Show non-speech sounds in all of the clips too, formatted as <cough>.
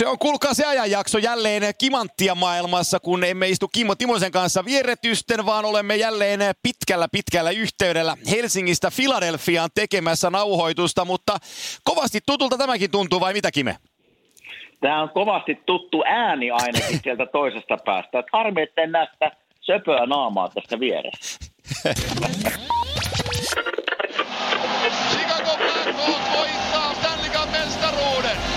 Se on kuulkaa se ajanjakso jälleen kimanttia maailmassa, kun emme istu Kimmo Timosen kanssa vieretysten, vaan olemme jälleen pitkällä pitkällä yhteydellä Helsingistä Filadelfiaan tekemässä nauhoitusta, mutta kovasti tutulta tämäkin tuntuu vai mitä Kime? Tämä on kovasti tuttu ääni ainakin <laughs> sieltä toisesta päästä. Harmi, etten näe sitä söpöä naamaa tästä vieressä. Chicago Blackhawks voittaa Stanley Cup mestaruuden.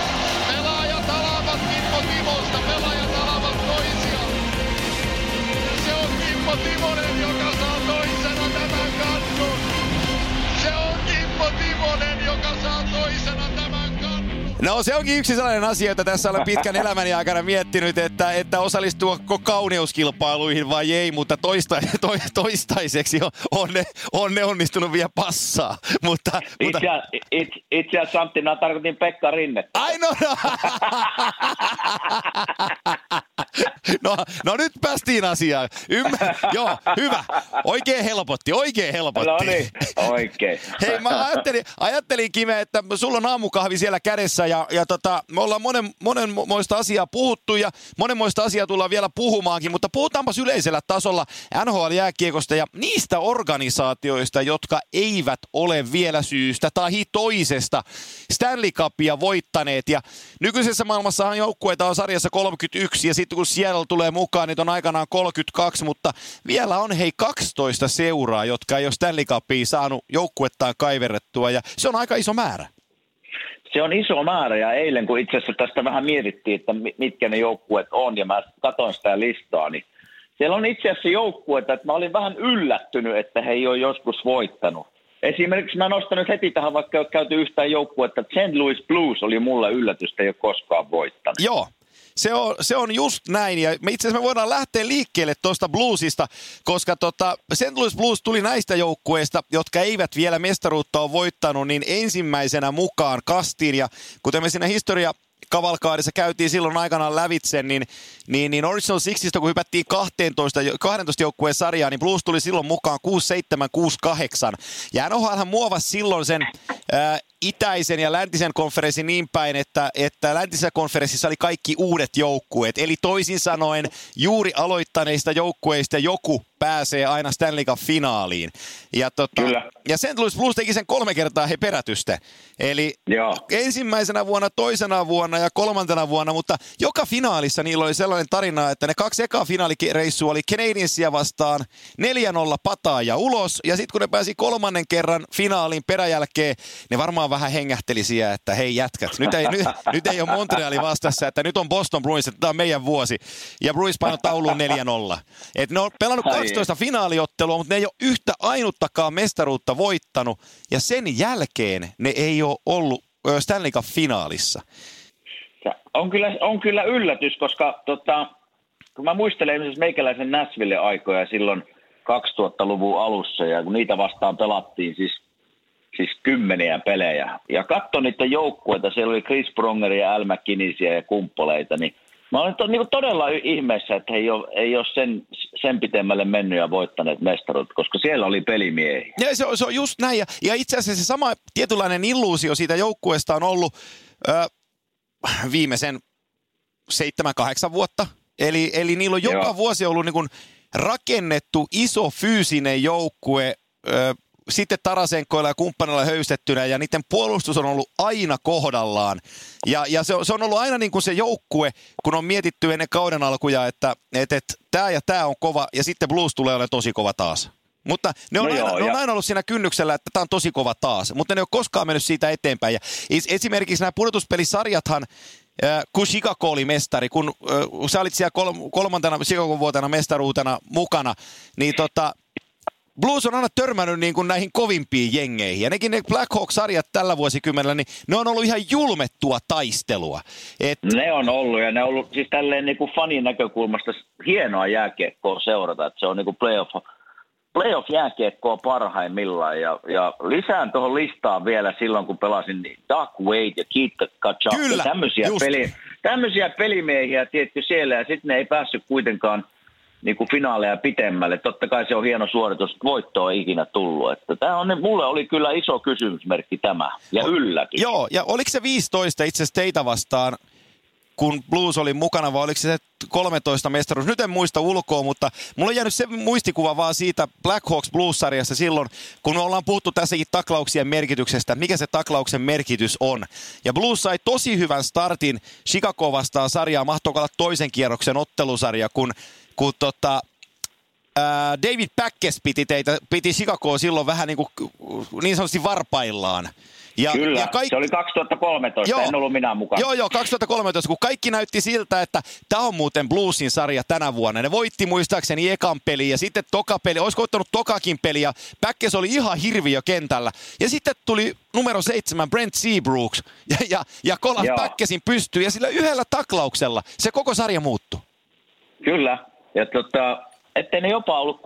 Timosta, pelaajat alavat toisiaan. Se on Kimmo Timonen, joka saa toisena tämän kannun. Se on Kimmo Timonen, joka saa toisena. No se onkin yksi sellainen asia, jota tässä olen pitkän elämäni aikana miettinyt, että, että osallistuako kauneuskilpailuihin vai ei, mutta toista, to, toistaiseksi on, on, ne, on ne onnistunut vielä passaa. Mutta, mutta... Itse asiassa Antti, minä tarkoitin Pekka Rinnettä. Ai no, no. <laughs> no, no nyt päästiin asiaan. Ymmär... Joo, hyvä. Oikein helpotti, oikein helpotti. No niin, oikein. Hei, mä ajattelin, ajattelin Kime, että sulla on aamukahvi siellä kädessä ja, ja tota, me ollaan monen, monenmoista asiaa puhuttu ja monenmoista asiaa tullaan vielä puhumaankin, mutta puhutaanpas yleisellä tasolla NHL-jääkiekosta ja niistä organisaatioista, jotka eivät ole vielä syystä tai toisesta Stanley Cupia voittaneet ja nykyisessä maailmassahan joukkueita on sarjassa 31 ja sitten kun siellä tulee mukaan, niin on aikanaan 32, mutta vielä on hei 12 seuraa, jotka ei ole Stanley Cupia saanut joukkuettaan kaiverrettua ja se on aika iso määrä. Se on iso määrä ja eilen kun itse asiassa tästä vähän mietittiin, että mitkä ne joukkueet on ja mä katsoin sitä listaa, niin siellä on itse asiassa joukkueita, että mä olin vähän yllättynyt, että he ei ole joskus voittanut. Esimerkiksi mä nostan nyt heti tähän, vaikka ei ole käyty yhtään joukkuetta, että St. Louis Blues oli mulle yllätys, että ei ole koskaan voittanut. Joo, se on, se on just näin. Ja me itse asiassa me voidaan lähteä liikkeelle tuosta bluesista, koska tota, St. Louis Blues tuli näistä joukkueista, jotka eivät vielä mestaruutta ole voittanut, niin ensimmäisenä mukaan kastiin. Ja kuten me siinä historia kavalkaadissa käytiin silloin aikanaan lävitse, niin, niin, niin Original Sixistä, kun hypättiin 12, 12 joukkueen sarjaan, niin Blues tuli silloin mukaan 6-7-6-8. Ja NHL muovasi silloin sen ää, itäisen ja läntisen konferenssin niin päin, että, että läntisessä konferenssissa oli kaikki uudet joukkueet. Eli toisin sanoen juuri aloittaneista joukkueista joku pääsee aina Stanley Cup-finaaliin. Ja, tota, Kyllä. ja St. Louis Blues teki sen kolme kertaa he perätystä. Eli Joo. ensimmäisenä vuonna, toisena vuonna ja kolmantena vuonna, mutta joka finaalissa niillä oli sellainen tarina, että ne kaksi ekaa finaalireissua oli Canadiensia vastaan 4-0 pataa ja ulos, ja sitten kun ne pääsi kolmannen kerran finaaliin peräjälkeen, ne varmaan vähän hengähteli siellä, että hei jätkät, nyt ei, nyt, nyt ei ole Montreali vastassa, että nyt on Boston Bruins, että tämä on meidän vuosi. Ja Bruins painoi tauluun 4-0. Et ne on pelannut Ai 12 finaaliottelua, mutta ne ei ole yhtä ainuttakaan mestaruutta voittanut, ja sen jälkeen ne ei ole ollut Stanley Cup-finaalissa. On kyllä, on kyllä yllätys, koska tota, kun mä muistelen esimerkiksi meikäläisen Näsville-aikoja silloin 2000-luvun alussa, ja kun niitä vastaan pelattiin siis, siis kymmeniä pelejä, ja katso niitä joukkueita, siellä oli Chris Prongeria, Al McKinneysiä ja kumppoleita, niin mä olen to, niin todella ihmeessä, että he ei ole, ei ole sen, sen pitemmälle mennyt ja voittaneet mestarut, koska siellä oli pelimiehiä. Ja se, on, se on just näin. Ja, ja itse asiassa se sama tietynlainen illuusio siitä joukkueesta on ollut ö, viimeisen seitsemän, kahdeksan vuotta. Eli, eli niillä on joka Joo. vuosi ollut niin kuin rakennettu iso fyysinen joukkue, ö, sitten Tarasenkoilla ja kumppanilla höystettynä, ja niiden puolustus on ollut aina kohdallaan. Ja, ja se, on, se on ollut aina niin kuin se joukkue, kun on mietitty ennen kauden alkuja, että et, et, tämä ja tämä on kova, ja sitten Blues tulee olemaan tosi kova taas. Mutta ne on, No aina, joo, ne on ja- aina ollut siinä kynnyksellä, että tämä on tosi kova taas, mutta ne ei ole koskaan mennyt siitä eteenpäin. Ja es- esimerkiksi nämä pudotuspelisarjathan, kun Chicago oli mestari, kun sä olit siellä kol- kolmantena Chicago vuotena mestaruutena mukana, niin tota, Blues on aina törmännyt niin kuin näihin kovimpiin jengeihin. Ja nekin ne Black Hawk-sarjat tällä vuosikymmenellä, niin ne on ollut ihan julmettua taistelua. Et, Ne on ollut ja ne on ollut siis tälleen niin kuin fanin näkökulmasta hienoa jääkiekkoa seurata, että se on niin kuin playoff, playoff jääkiekkoa parhaimmillaan ja, ja lisään tuohon listaan vielä silloin, kun pelasin niin Doug Wade ja Keith Kachuk Kyllä, ja tämmöisiä, just. peli, tämmöisiä pelimiehiä tietty siellä ja sitten ne ei päässyt kuitenkaan niin kuin finaaleja pitemmälle. Totta kai se on hieno suoritus, että voittoa ei ikinä tullut. Että tämä on, mulle oli kyllä iso kysymysmerkki tämä ja yllätys. Joo, ja oliko se 15 itse asiassa teitä vastaan? kun Blues oli mukana, vai oliko se 13 mestaruus? Nyt en muista ulkoa, mutta mulla on jäänyt se muistikuva vaan siitä Black Hawks Blues-sarjassa silloin, kun me ollaan puhuttu tässäkin taklauksien merkityksestä, mikä se taklauksen merkitys on. Ja Blues sai tosi hyvän startin Chicago vastaan sarjaa, mahtoiko olla toisen kierroksen ottelusarja, kun, kun tota, ää, David Päkkes piti, teitä, piti Chicagoa silloin vähän niin, kuin, niin sanotusti varpaillaan. Ja, Kyllä, ja kaik... se oli 2013, joo, en ollut minä mukana. Joo, joo, 2013, kun kaikki näytti siltä, että tämä on muuten Bluesin sarja tänä vuonna. Ne voitti muistaakseni ekan peli ja sitten toka peli, olisiko ottanut tokakin peli ja Päkkes oli ihan hirviö kentällä. Ja sitten tuli numero seitsemän Brent Seabrooks <laughs> ja, ja, ja kolas Päkkesin pystyy ja sillä yhdellä taklauksella se koko sarja muuttui. Kyllä, ja tota, ettei ne jopa ollut 3-0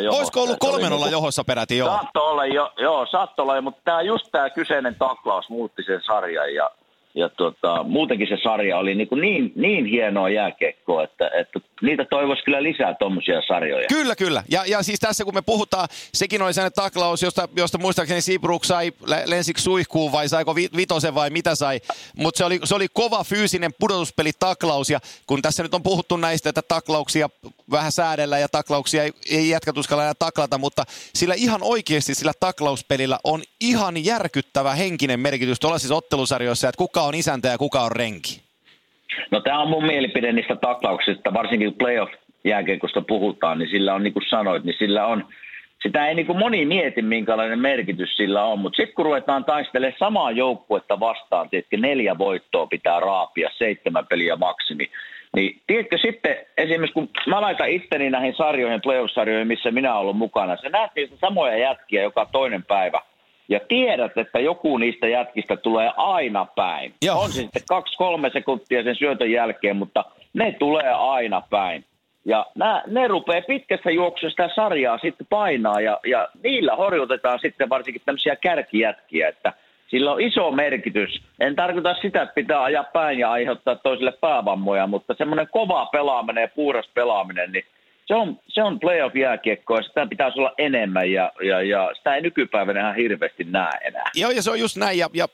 johossa. Olisiko ollut 3-0 niinku, johossa peräti, joo? Saatto olla, jo, joo, saatto olla, mutta tämä just tämä kyseinen taklaus muutti sen sarjan ja ja tota, muutenkin se sarja oli niin, niin, niin hienoa jääkekkoa, että, että niitä toivoisi kyllä lisää tuommoisia sarjoja. Kyllä, kyllä. Ja, ja siis tässä kun me puhutaan, sekin oli sellainen taklaus, josta, josta muistaakseni Seabrook sai lensiksi suihkuun vai saiko vitosen vai mitä sai. Mutta se oli, se oli kova fyysinen pudotuspeli taklaus ja kun tässä nyt on puhuttu näistä, että taklauksia vähän säädellä ja taklauksia ei, ei jätkät uskalla enää taklata, mutta sillä ihan oikeasti sillä taklauspelillä on ihan järkyttävä henkinen merkitys tuollaisissa ottelusarjoissa, että kuka on isäntä ja kuka on renki? No tämä on mun mielipide niistä taklauksista, varsinkin kun playoff-jääkeikosta puhutaan, niin sillä on niin kuin sanoit, niin sillä on, sitä ei niin kuin moni mieti, minkälainen merkitys sillä on, mutta sitten kun ruvetaan taistelemaan samaa joukkuetta vastaan, tietenkin neljä voittoa pitää raapia, seitsemän peliä maksimi, niin tiedätkö sitten, esimerkiksi kun mä laitan itteni näihin sarjoihin, playoff-sarjoihin, missä minä olen ollut mukana, se näet niistä samoja jätkiä joka toinen päivä – ja tiedät, että joku niistä jätkistä tulee aina päin. Joo. On se sitten kaksi-kolme sekuntia sen syötön jälkeen, mutta ne tulee aina päin. Ja nää, ne rupeaa pitkässä juoksussa sitä sarjaa sitten painaa ja, ja niillä horjutetaan sitten varsinkin tämmöisiä kärkijätkiä, että sillä on iso merkitys. En tarkoita sitä, että pitää ajaa päin ja aiheuttaa toisille päävammoja, mutta semmoinen kova pelaaminen ja puuras pelaaminen, niin se on, se on playoff-jääkiekkoa, sitä pitäisi olla enemmän ja, ja, ja sitä ei nykypäivänä ihan hirveästi näe enää. Joo, ja se on just näin. Ja, ja,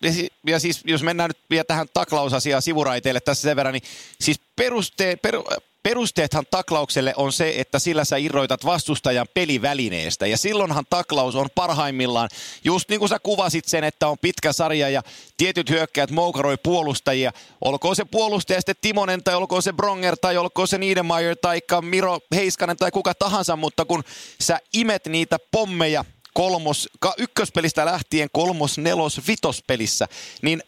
ja siis jos mennään nyt vielä tähän taklausasiaan sivuraiteille tässä sen verran, niin siis peruste, per, perusteethan taklaukselle on se, että sillä sä irroitat vastustajan pelivälineestä. Ja silloinhan taklaus on parhaimmillaan, just niin kuin sä kuvasit sen, että on pitkä sarja ja tietyt hyökkäät moukaroi puolustajia. Olkoon se puolustaja sitten Timonen tai olkoon se Bronger tai olkoon se Niedermayer tai Miro Heiskanen tai kuka tahansa, mutta kun sä imet niitä pommeja kolmos, ykköspelistä lähtien kolmos, nelos, vitospelissä, niin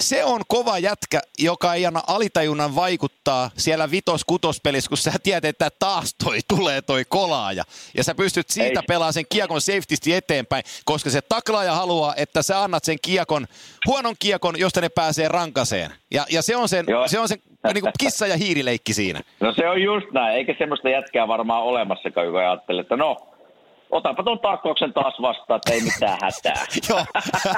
se on kova jätkä, joka ei anna alitajunnan vaikuttaa siellä vitos-kutospelissä, kun sä tiedät, että taas toi tulee toi kolaaja. Ja sä pystyt siitä ei. pelaamaan sen kiekon safetysti eteenpäin, koska se taklaaja haluaa, että sä annat sen kiekon, huonon kiekon, josta ne pääsee rankaseen. Ja, ja se on sen, se on sen niin kuin kissa ja hiirileikki siinä. No se on just näin, eikä semmoista jätkää varmaan olemassakaan, joka ajattelee, että no, otapa tuon taklauksen taas vastaan, että ei mitään hätää. <laughs> Joo.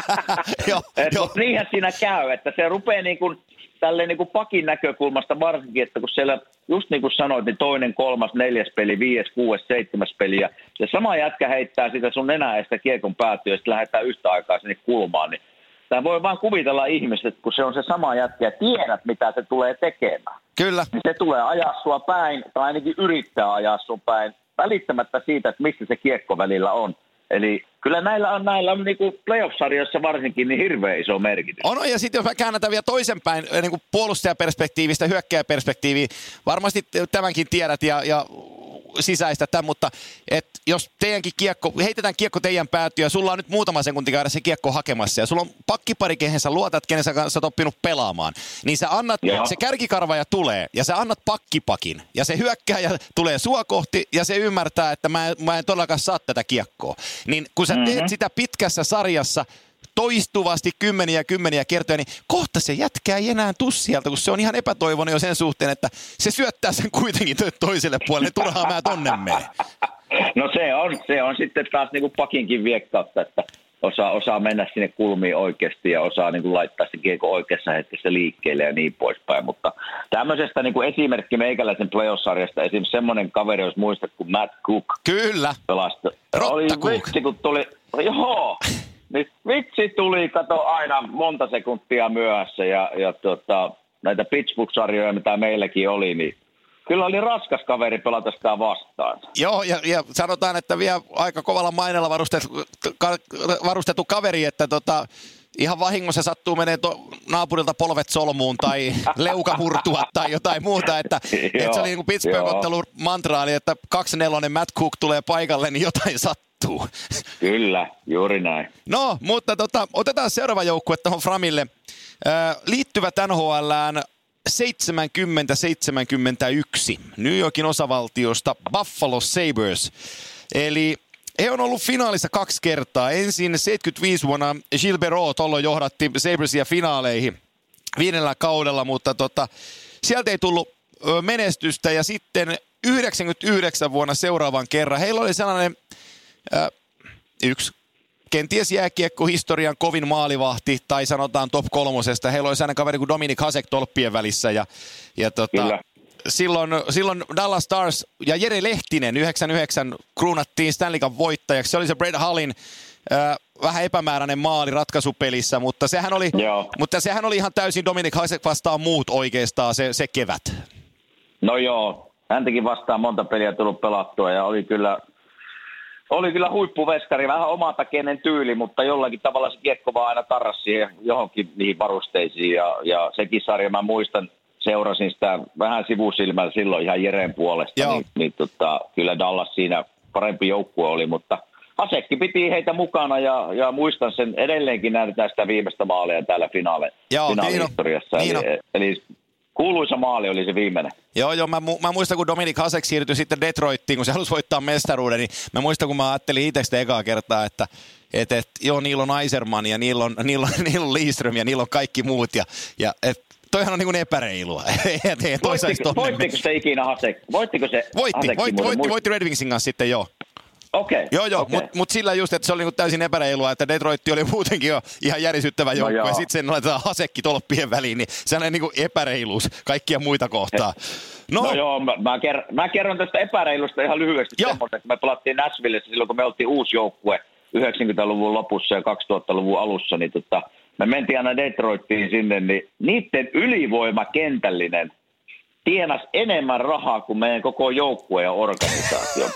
<laughs> jo, Et, jo. Niinhän siinä käy, että se rupeaa niin kuin, tälleen niin kuin pakin näkökulmasta varsinkin, että kun siellä just niin kuin sanoit, niin toinen, kolmas, neljäs peli, viides, kuudes, seitsemäs peli ja se sama jätkä heittää sitä sun nenäestä kiekon päätyä ja sitten lähdetään yhtä aikaa sinne kulmaan, niin Tämä voi vaan kuvitella ihmiset, kun se on se sama jätkä ja tiedät, mitä se tulee tekemään. Kyllä. Niin se tulee ajaa sua päin, tai ainakin yrittää ajaa sun päin välittämättä siitä, että missä se kiekko välillä on. Eli kyllä näillä on, näillä on niin playoff-sarjassa varsinkin niin hirveän iso merkitys. On, ja sitten jos mä käännetään vielä toisenpäin niin kuin puolustajaperspektiivistä hyökkäjäperspektiiviin, varmasti tämänkin tiedät ja, ja sisäistä tämän, mutta et jos teidänkin kiekko, heitetään kiekko teidän päätyä ja sulla on nyt muutama sekunti käydä se kiekko hakemassa ja sulla on pakkipari, kehen sä luotat, kenen sä kanssa oot oppinut pelaamaan, niin sä annat, Joo. se kärkikarvaja tulee ja sä annat pakkipakin ja se hyökkääjä tulee sua kohti ja se ymmärtää, että mä, mä en todellakaan saa tätä kiekkoa. Niin kun sä teet mm-hmm. sitä pitkässä sarjassa, toistuvasti kymmeniä kymmeniä kertoja, niin kohta se jätkää ei enää tuu sieltä, kun se on ihan epätoivoinen jo sen suhteen, että se syöttää sen kuitenkin toiselle puolelle, turhaan mä tonne mene. No se on, se on sitten taas niin kuin pakinkin viekkautta, että osaa, osaa mennä sinne kulmiin oikeasti ja osaa niin kuin laittaa se kiekko oikeassa hetkessä liikkeelle ja niin poispäin. Mutta tämmöisestä niin kuin esimerkki meikäläisen playoff-sarjasta, esimerkiksi semmoinen kaveri, jos muistat, kun Matt Cook Kyllä. pelasta. Oli vitsi, kun tuli, joo, niin vitsi tuli, kato aina monta sekuntia myöhässä ja, ja tota, näitä Pittsburgh-sarjoja, mitä meilläkin oli, niin kyllä oli raskas kaveri pelata sitä vastaan. Joo, ja, ja sanotaan, että vielä aika kovalla mainella varustettu, ka, varustettu kaveri, että tota, ihan vahingossa sattuu menee to, naapurilta polvet solmuun tai <laughs> leuka murtua tai jotain muuta, että, että se oli niin kuin Pittsburgh-ottelu mantraali, että kaksi nelonen Matt Cook tulee paikalle, niin jotain sattuu. Kyllä, juuri näin. No, mutta tota, otetaan seuraava joukkue tuohon Framille. Äh, liittyvät NHLään 70-71 New Yorkin osavaltiosta Buffalo Sabres. Eli he on ollut finaalissa kaksi kertaa. Ensin 75 vuonna Gilbert tollo johdatti Sabresia finaaleihin viidellä kaudella, mutta tota, sieltä ei tullut menestystä ja sitten 99 vuonna seuraavan kerran. Heillä oli sellainen yksi kenties jääkiekko-historian kovin maalivahti, tai sanotaan top kolmosesta. Heillä oli sellainen kaveri kuin Dominik Hasek tolppien välissä, ja, ja tota, silloin, silloin Dallas Stars ja Jere Lehtinen 99 kruunattiin Stanley Cup voittajaksi. Se oli se Brad Hallin äh, vähän epämääräinen maali ratkaisupelissä, mutta sehän oli, mutta sehän oli ihan täysin Dominik Hasek vastaan muut oikeastaan se, se kevät. No joo, häntäkin vastaan monta peliä tullut pelattua ja oli kyllä oli kyllä huippuveskari, vähän omatakeinen tyyli, mutta jollakin tavalla se kiekko vaan aina tarrasi johonkin niihin varusteisiin. Ja, ja sekin sarja, mä muistan, seurasin sitä vähän sivusilmällä silloin ihan Jereen puolesta, Joo. niin, niin tota, kyllä Dallas siinä parempi joukkue oli, mutta Asekki piti heitä mukana ja, ja muistan sen edelleenkin näytetään sitä viimeistä maalia täällä finaale, Joo, finaalihistoriassa. Eli, eli Kuuluisa maali oli se viimeinen. Joo, joo. Mä, mä muistan, kun Dominik Hasek siirtyi sitten Detroittiin, kun se halusi voittaa mestaruuden, niin mä muistan, kun mä ajattelin itse sitä ekaa kertaa, että et, et, joo, niillä on Aiserman ja <laughs> niillä on, niillä on, niillä on Liiström ja niillä on kaikki muut. Ja, ja et, toihan on niin kuin epäreilua. <laughs> voittiko, voittiko se ikinä Hasek? Voittiko se Voitti, voitti, voitti, voitti Red Wingsin kanssa sitten joo. Okei. Okay, joo, joo, okay. mutta mut sillä just, että se oli niinku täysin epäreilua, että Detroit oli muutenkin jo ihan järisyttävä no joukko, no ja sitten sen laitetaan hasekki tolppien väliin, niin se on niinku epäreiluus kaikkia muita kohtaa. No, no joo, mä, mä, kerron, mä kerron tästä epäreilusta ihan lyhyesti semmoista, että me pelattiin Nashvillessä silloin, kun me oltiin uusi joukkue 90-luvun lopussa ja 2000-luvun alussa, niin tota, me mentiin aina Detroittiin sinne, niin niiden ylivoima kentällinen – tienas enemmän rahaa kuin meidän koko joukkue ja organisaatio.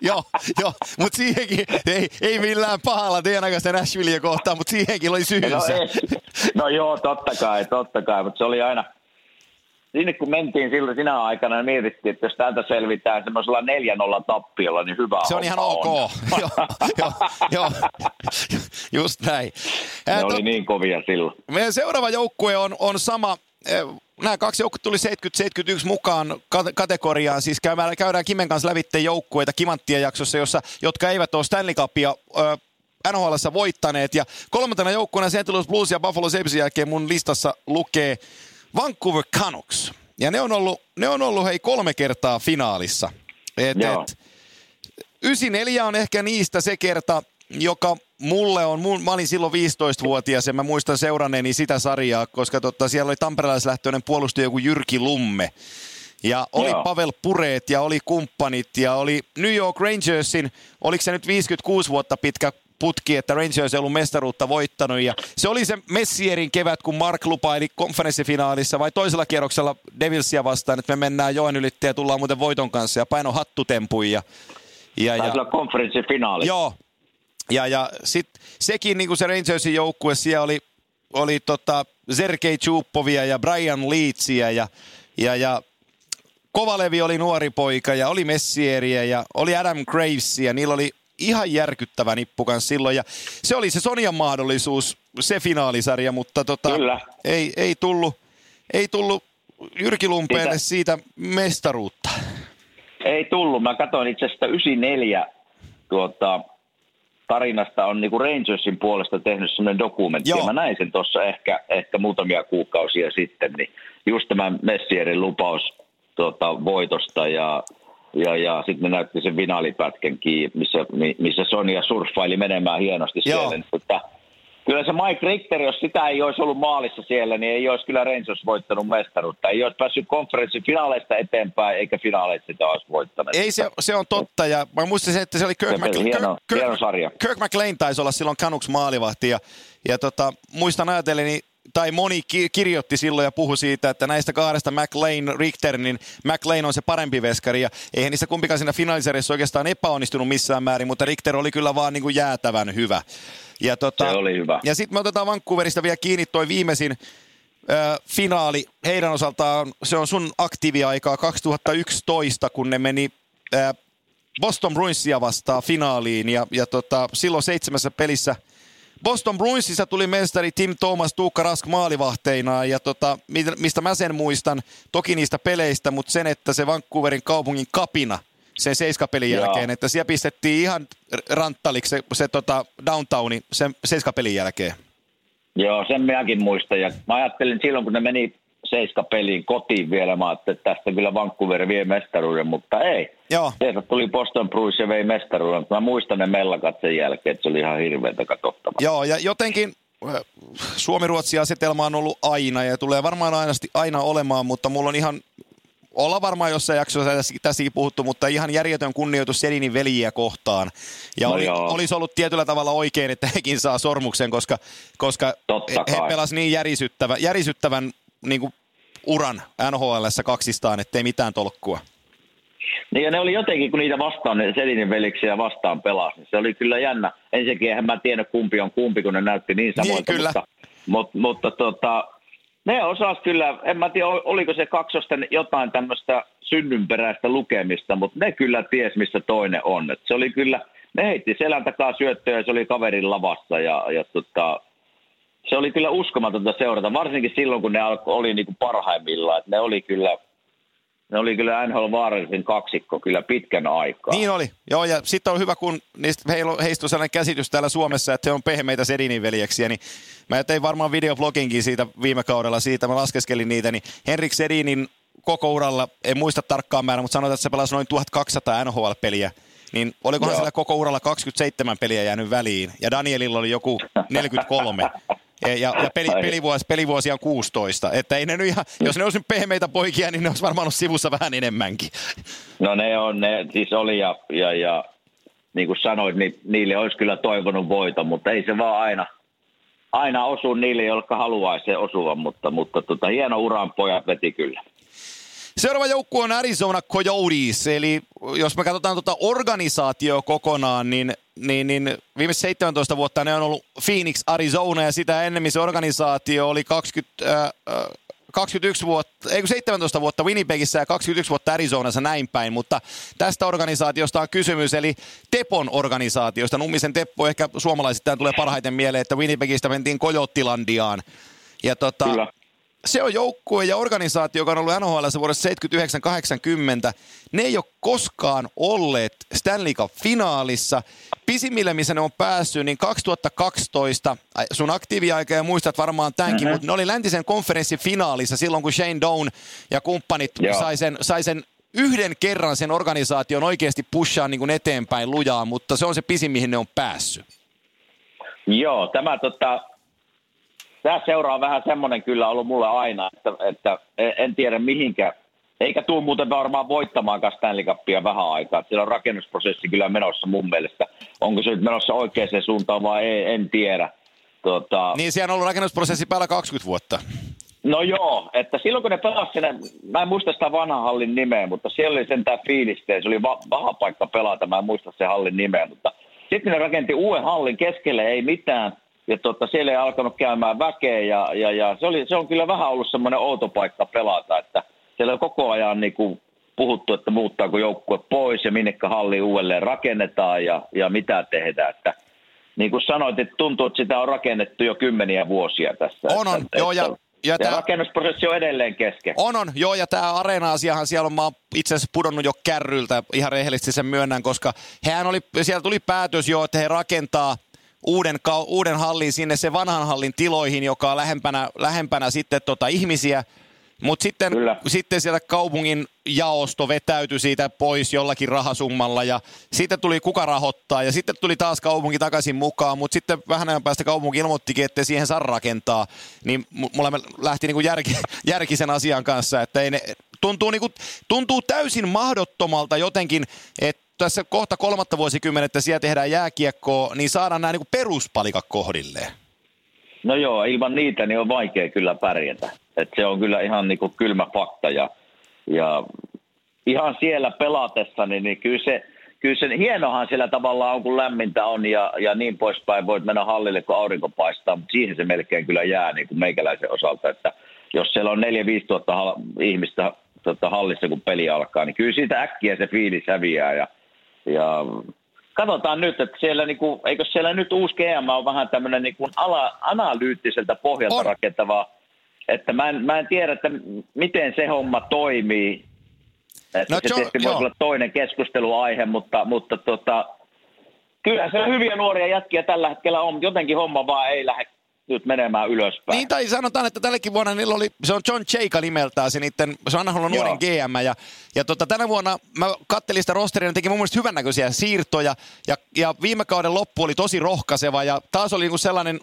<laughs> joo, joo mutta siihenkin, ei, ei millään pahalla teidän aikaista Nashvillea kohtaan, mutta siihenkin oli syysä. No, no joo, totta kai, totta kai, mutta se oli aina, sinne kun mentiin silloin sinä aikana ja mietittiin, että jos täältä selvitään semmoisella 4-0 tappiolla, niin hyvä Se on ihan ok. <laughs> joo, jo, jo, just näin. Ne oli niin kovia silloin. Meidän seuraava joukkue on, on sama nämä kaksi joukkuetta tuli 70-71 mukaan kategoriaan, siis käydään, käydään Kimen kanssa lävitteen joukkueita Kimanttien jaksossa, jossa, jotka eivät ole Stanley Cupia nhl voittaneet. Ja kolmantena joukkueena St. Louis Blues ja Buffalo Sabresin jälkeen mun listassa lukee Vancouver Canucks. Ja ne on ollut, ne on ollut hei kolme kertaa finaalissa. Et, et, 94 on ehkä niistä se kerta, joka mulle on, mä olin silloin 15-vuotias ja mä muistan seuranneeni sitä sarjaa, koska totta, siellä oli tamperelaislähtöinen puolustaja joku Jyrki Lumme. Ja oli Joo. Pavel Pureet ja oli kumppanit ja oli New York Rangersin, oliko se nyt 56 vuotta pitkä putki, että Rangers ei ollut mestaruutta voittanut. Ja se oli se Messierin kevät, kun Mark lupaili konferenssifinaalissa vai toisella kierroksella Devilsia vastaan, että me mennään joen ylitte ja tullaan muuten voiton kanssa ja paino hattutempuja. Ja, ja, ja, konferenssifinaali. Joo, ja, ja sitten sekin niin kuin se Rangersin joukkue, siellä oli, oli tota Sergei Chupovia ja Brian Leedsia ja, ja, ja Kovalevi oli nuori poika ja oli Messieriä ja oli Adam Gravesia. Niillä oli ihan järkyttävä nippu silloin ja se oli se Sonian mahdollisuus, se finaalisarja, mutta tota, ei, ei, tullut, ei tullut Jyrki Lumpeelle siitä mestaruutta. Ei tullut. Mä katsoin itse asiassa 94 tuota, tarinasta on niin kuin Rangersin puolesta tehnyt sellainen dokumentti, Joo. ja mä näin sen tuossa ehkä, ehkä muutamia kuukausia sitten, niin just tämä Messierin lupaus tuota, voitosta ja ja, ja sitten ne näytti sen finaalipätkenkin, missä, missä Sonia surffaili menemään hienosti Joo. siellä. Mutta kyllä se Mike Richter, jos sitä ei olisi ollut maalissa siellä, niin ei olisi kyllä Rangers voittanut mestaruutta. Ei olisi päässyt konferenssin finaaleista eteenpäin, eikä finaaleista sitä olisi voittanut. Ei, se, se on totta. Ja mä muistin että se oli Kirk, se Mc, hieno, Kirk, hieno sarja. Kirk McLean taisi olla silloin Canucks maalivahti. Ja, ja tota, muistan ajatellen, niin tai moni ki- kirjoitti silloin ja puhui siitä, että näistä kahdesta McLean, Richter, niin McLean on se parempi veskari. Ja eihän niissä kumpikaan siinä finaalisarjassa oikeastaan epäonnistunut missään määrin, mutta Richter oli kyllä vaan niin kuin jäätävän hyvä. Ja, tota, se oli hyvä. Ja sitten me otetaan Vancouverista vielä kiinni toi viimeisin äh, finaali. Heidän osaltaan se on sun aktiiviaikaa 2011, kun ne meni äh, Boston Bruinsia vastaan finaaliin. Ja, ja tota, silloin seitsemässä pelissä – Boston Bruinsissa tuli mestari Tim Thomas Tuukka Rask maalivahteina ja tota, mistä mä sen muistan, toki niistä peleistä, mutta sen, että se Vancouverin kaupungin kapina sen seiskapelin Joo. jälkeen, että siellä pistettiin ihan ranttaliksi se, se tota downtowni sen seiskapelin jälkeen. Joo, sen minäkin muistan. Ja mä ajattelin silloin, kun ne meni seiska peliin kotiin vielä. Mä että tästä kyllä Vancouver vie mestaruuden, mutta ei. Joo. Sieltä tuli Boston Bruins ja vei mestaruuden. Mä muistan ne mellakat sen jälkeen, että se oli ihan hirveätä katsottavaa. Joo, ja jotenkin äh, Suomi-Ruotsi-asetelma on ollut aina ja tulee varmaan aina, aina olemaan, mutta mulla on ihan olla varmaan jossain jaksossa tässäkin puhuttu, mutta ihan järjetön kunnioitus Selinin veljiä kohtaan. Ja no oli, olisi ollut tietyllä tavalla oikein, että hekin saa sormuksen, koska, koska he pelasivat niin järisyttävä, järisyttävän niin kuin uran nhl kaksistaan, ettei mitään tolkkua. Niin ja ne oli jotenkin, kun niitä vastaan, ne Selinin veliksiä vastaan pelasi, niin se oli kyllä jännä. Ensinnäkin eihän mä tiedä kumpi on kumpi, kun ne näytti niin samoilta. Niin, kyllä. Mutta, mutta, mutta tota, ne osas kyllä, en mä tiedä oliko se kaksosten jotain tämmöistä synnynperäistä lukemista, mutta ne kyllä ties, missä toinen on. Et se oli kyllä, ne heitti selän takaa syöttöä ja se oli kaverin lavassa ja, ja tota, se oli kyllä uskomatonta seurata, varsinkin silloin, kun ne oli niin kuin parhaimmillaan. Ne oli kyllä ne oli kyllä NHL vaarallisin kaksikko kyllä pitkän aikaa. Niin oli, joo ja sitten on hyvä, kun niistä heistä on sellainen käsitys täällä Suomessa, että he on pehmeitä Sedinin veljeksiä, niin mä tein varmaan videobloginkin siitä viime kaudella siitä, mä laskeskelin niitä, niin Henrik Sedinin koko uralla, en muista tarkkaan määrä, mutta sanotaan, että se pelasi noin 1200 NHL-peliä, niin olikohan Joo. siellä koko uralla 27 peliä jäänyt väliin, ja Danielilla oli joku <laughs> 43. Ja, ja, ja peli, pelivuosi, pelivuosi on 16. Että ei ne nyt ihan, jos ne olisi pehmeitä poikia, niin ne olisi varmaan ollut sivussa vähän enemmänkin. No ne on, ne siis oli ja, ja, ja niin kuin sanoit, niin niille olisi kyllä toivonut voita, mutta ei se vaan aina, aina osu niille, jotka haluaisi se osuva, mutta, mutta tota, hieno uran pojat veti kyllä. Seuraava joukkue on Arizona Coyotes, eli jos me katsotaan tuota organisaatio kokonaan, niin, niin, niin viimeiset 17 vuotta ne on ollut Phoenix, Arizona ja sitä ennemmin se organisaatio oli 20, äh, 21 vuotta, ei 17 vuotta Winnipegissä ja 21 vuotta Arizonassa näin päin, mutta tästä organisaatiosta on kysymys, eli Tepon organisaatiosta. Nummisen Teppo ehkä suomalaisittain tulee parhaiten mieleen, että Winnipegistä mentiin Kojottilandiaan. Ja tota, se on joukkue ja organisaatio, joka on ollut NHL vuodessa 79-80. Ne ei ole koskaan olleet Stanley Cup-finaalissa. Pisimmille, missä ne on päässyt, niin 2012, sun aktiiviaika ja muistat varmaan tämänkin, mm-hmm. mutta ne oli läntisen konferenssin finaalissa silloin, kun Shane Down ja kumppanit sai sen, sai sen yhden kerran sen organisaation oikeasti pushaa niin kuin eteenpäin lujaa, mutta se on se pisin, mihin ne on päässyt. Joo, tämä tota, tämä seuraa on vähän semmoinen kyllä ollut mulle aina, että, että en tiedä mihinkä, eikä tule muuten varmaan voittamaan Stanley Cupia vähän aikaa. Siellä on rakennusprosessi kyllä menossa mun mielestä. Onko se nyt menossa oikeaan suuntaan vai ei, en tiedä. Tota... Niin, siellä on ollut rakennusprosessi päällä 20 vuotta. No joo, että silloin kun ne pelasivat sinne, mä en muista sitä vanhan hallin nimeä, mutta siellä oli sentään fiiliste, se oli va- paha paikka pelata, mä en muista se hallin nimeä, mutta sitten ne rakenti uuden hallin keskelle, ei mitään – ja tota, siellä ei alkanut käymään väkeä ja, ja, ja se, oli, se, on kyllä vähän ollut semmoinen outo paikka pelata, että siellä on koko ajan niin kuin puhuttu, että muuttaako joukkue pois ja minnekä halli uudelleen rakennetaan ja, ja mitä tehdään, että niin kuin sanoit, että tuntuu, että sitä on rakennettu jo kymmeniä vuosia tässä. On, on, että, joo, ja, ja, ja tämä, rakennusprosessi on edelleen kesken. On, on, joo, ja tämä areena-asiahan siellä on, mä oon itse asiassa pudonnut jo kärryltä, ihan rehellisesti sen myönnän, koska hehän oli, siellä tuli päätös jo, että he rakentaa – uuden, uuden hallin sinne se vanhan hallin tiloihin, joka on lähempänä, lähempänä sitten tota ihmisiä. Mutta sitten, sitten sieltä kaupungin jaosto vetäytyi siitä pois jollakin rahasummalla ja sitten tuli kuka rahoittaa ja sitten tuli taas kaupunki takaisin mukaan, mutta sitten vähän ajan päästä kaupunki ilmoittikin, että siihen saa rakentaa. Niin mulla lähti niinku järki, <laughs> järki sen asian kanssa, että ei ne, tuntuu, niinku, tuntuu täysin mahdottomalta jotenkin, että tässä kohta kolmatta vuosikymmenettä siellä tehdään jääkiekkoa, niin saadaan nämä niin peruspalikat kohdilleen. No joo, ilman niitä niin on vaikea kyllä pärjätä. Et se on kyllä ihan niin kuin kylmä fakta ja, ja ihan siellä pelatessa, niin, niin kyllä se, kyllä se hienohan siellä tavallaan on, kun lämmintä on ja, ja niin poispäin. Voit mennä hallille, kun aurinko paistaa, mutta siihen se melkein kyllä jää niin kuin meikäläisen osalta, että jos siellä on 4-5 tuhatta ihmistä tota, hallissa, kun peli alkaa, niin kyllä siitä äkkiä se fiilis häviää ja, ja katsotaan nyt, että siellä, niin kuin, eikö siellä nyt uusi GM on vähän tämmöinen niin kuin ala, analyyttiseltä pohjalta on. rakentava, että mä en, mä en tiedä, että miten se homma toimii. Että no, se tietysti voi olla toinen keskusteluaihe, mutta, mutta tota, kyllä se hyviä nuoria jätkiä tällä hetkellä on, jotenkin homma vaan ei lähde nyt menemään ylöspäin. Niin, tai sanotaan, että tällekin vuonna niillä oli, se on John Cheika nimeltään, se, niiden, se on aina nuoren GM, ja, ja tota, tänä vuonna mä kattelin sitä rosteria, ne teki mun mielestä hyvännäköisiä siirtoja, ja, ja viime kauden loppu oli tosi rohkaiseva, ja taas oli niinku sellainen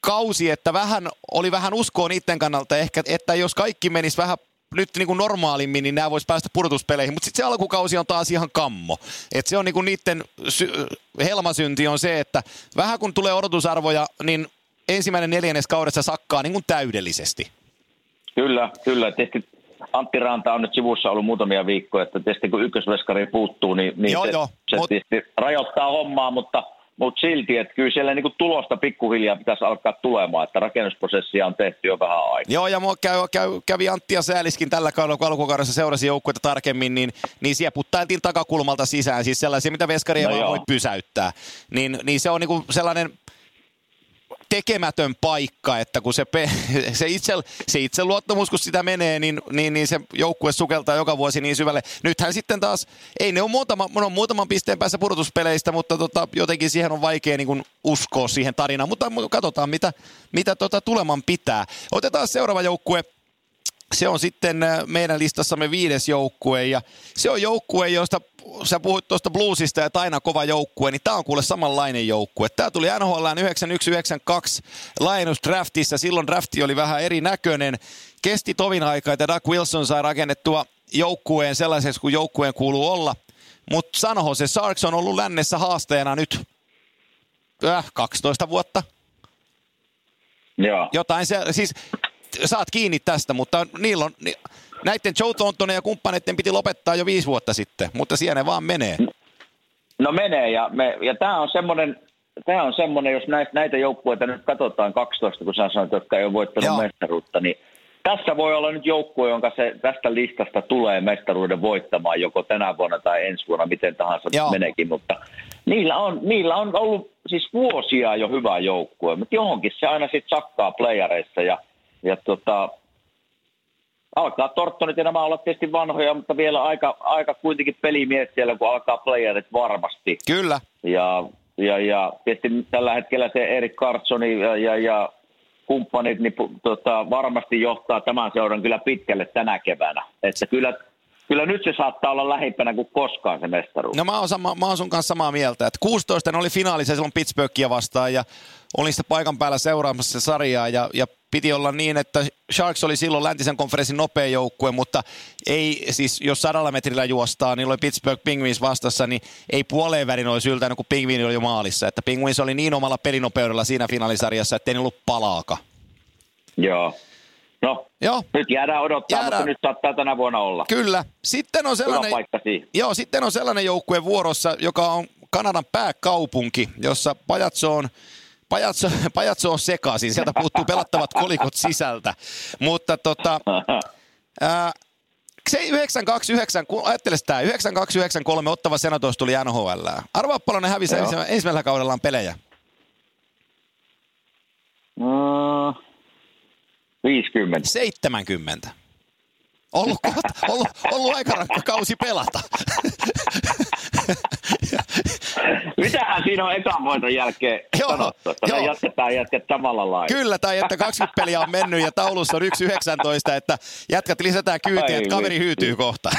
kausi, että vähän, oli vähän uskoa niiden kannalta ehkä, että jos kaikki menisi vähän nyt niin kuin normaalimmin, niin nämä voisi päästä pudotuspeleihin. Mutta sitten se alkukausi on taas ihan kammo. Et se on niin kuin niiden sy- helmasynti on se, että vähän kun tulee odotusarvoja, niin ensimmäinen neljännes kaudessa sakkaa niin kuin täydellisesti. Kyllä, kyllä. Tietysti Antti Ranta on nyt sivussa ollut muutamia viikkoja, että tietysti kun ykkösveskari puuttuu, niin, niin joo, se, joo, se mut... tietysti rajoittaa hommaa, mutta, mutta silti, että kyllä siellä niin kuin tulosta pikkuhiljaa pitäisi alkaa tulemaan, että rakennusprosessia on tehty jo vähän aikaa. Joo, ja mua käy, käy, kävi Antti ja Sääliskin tällä kaudella, kun alkukaudessa seurasi joukkuetta tarkemmin, niin, niin siellä puttailtiin takakulmalta sisään, siis sellaisia, mitä veskari ei no vaan voi pysäyttää. Niin, niin se on niin kuin sellainen tekemätön paikka, että kun se, <laughs> se, itse, se itse luottamus, kun sitä menee, niin, niin, niin se joukkue sukeltaa joka vuosi niin syvälle. Nythän sitten taas, ei ne ole muutama, on muutaman pisteen päässä pudotuspeleistä, mutta tota, jotenkin siihen on vaikea niin kuin uskoa siihen tarinaan. Mutta katsotaan, mitä, mitä tota tuleman pitää. Otetaan seuraava joukkue se on sitten äh, meidän listassamme viides joukkue ja se on joukkue, josta sä puhuit tuosta bluesista ja aina kova joukkue, niin tämä on kuule samanlainen joukkue. Tämä tuli NHL 9192 Lions draftissa, silloin drafti oli vähän erinäköinen. Kesti tovin aikaa, että Doug Wilson sai rakennettua joukkueen sellaiseksi kuin joukkueen kuuluu olla. Mutta sanoho se Sarks on ollut lännessä haasteena nyt äh, 12 vuotta. Joo. Jotain se, siis saat kiinni tästä, mutta niillä on, näiden Joe Thorntonen ja kumppaneiden piti lopettaa jo viisi vuotta sitten, mutta siellä ne vaan menee. No menee, ja, me, ja tämä on semmoinen, Tämä on semmoinen, jos näitä, näitä joukkueita nyt katsotaan 12, kun sä sanoit, jotka ei ole voittanut Joo. mestaruutta, niin tässä voi olla nyt joukkue, jonka se tästä listasta tulee mestaruuden voittamaan joko tänä vuonna tai ensi vuonna, miten tahansa Joo. meneekin, mutta niillä on, niillä on ollut siis vuosia jo hyvä joukkue, mutta johonkin se aina sitten sakkaa playareissa ja, ja tota, alkaa Tortonit ja nämä olla tietysti vanhoja, mutta vielä aika, aika kuitenkin pelimies siellä, kun alkaa playerit varmasti. Kyllä. Ja, ja, ja tietysti tällä hetkellä se Erik Kartsoni ja, ja, ja kumppanit niin, tota, varmasti johtaa tämän seuran kyllä pitkälle tänä keväänä. Että kyllä kyllä nyt se saattaa olla lähimpänä kuin koskaan se mestaruus. No mä oon, sama, mä oon sun kanssa samaa mieltä, että 16 oli finaalissa silloin Pittsburghia vastaan ja olin sitä paikan päällä seuraamassa sarjaa ja, ja piti olla niin, että Sharks oli silloin läntisen konferenssin nopea joukkue, mutta ei siis, jos sadalla metrillä juostaa, niin oli Pittsburgh Penguins vastassa, niin ei puoleen värin olisi yltänyt, kun Penguin oli jo maalissa. Että Penguins oli niin omalla pelinopeudella siinä finaalisarjassa, että ei ollut palaaka. Joo. No, joo. nyt jäädään odottaa, jäädään. mutta nyt saattaa tänä vuonna olla. Kyllä. Sitten on sellainen, joo, sitten on sellainen joukkue vuorossa, joka on Kanadan pääkaupunki, jossa Pajatso on Pajatso, <laughs> pajatso on sekaisin, sieltä puuttuu pelattavat kolikot sisältä. Mutta tota, <laughs> ää, se 929, kun ajattele sitä, 9293 ottava Senators tuli NHL. Arvaa paljon ne hävisi ensimmäisellä kaudellaan pelejä. Uh, 50. 70. Ollut, ollut, ollut aika rankka kausi pelata. Mitähän siinä on ekan voiton jälkeen joo, sanottu, että joo. jatketaan jätkät samalla lailla. Kyllä, tai että 20 peliä on mennyt ja taulussa on 1.19, että jätkät lisätään kyytiä, että kaveri hyytyy kohta.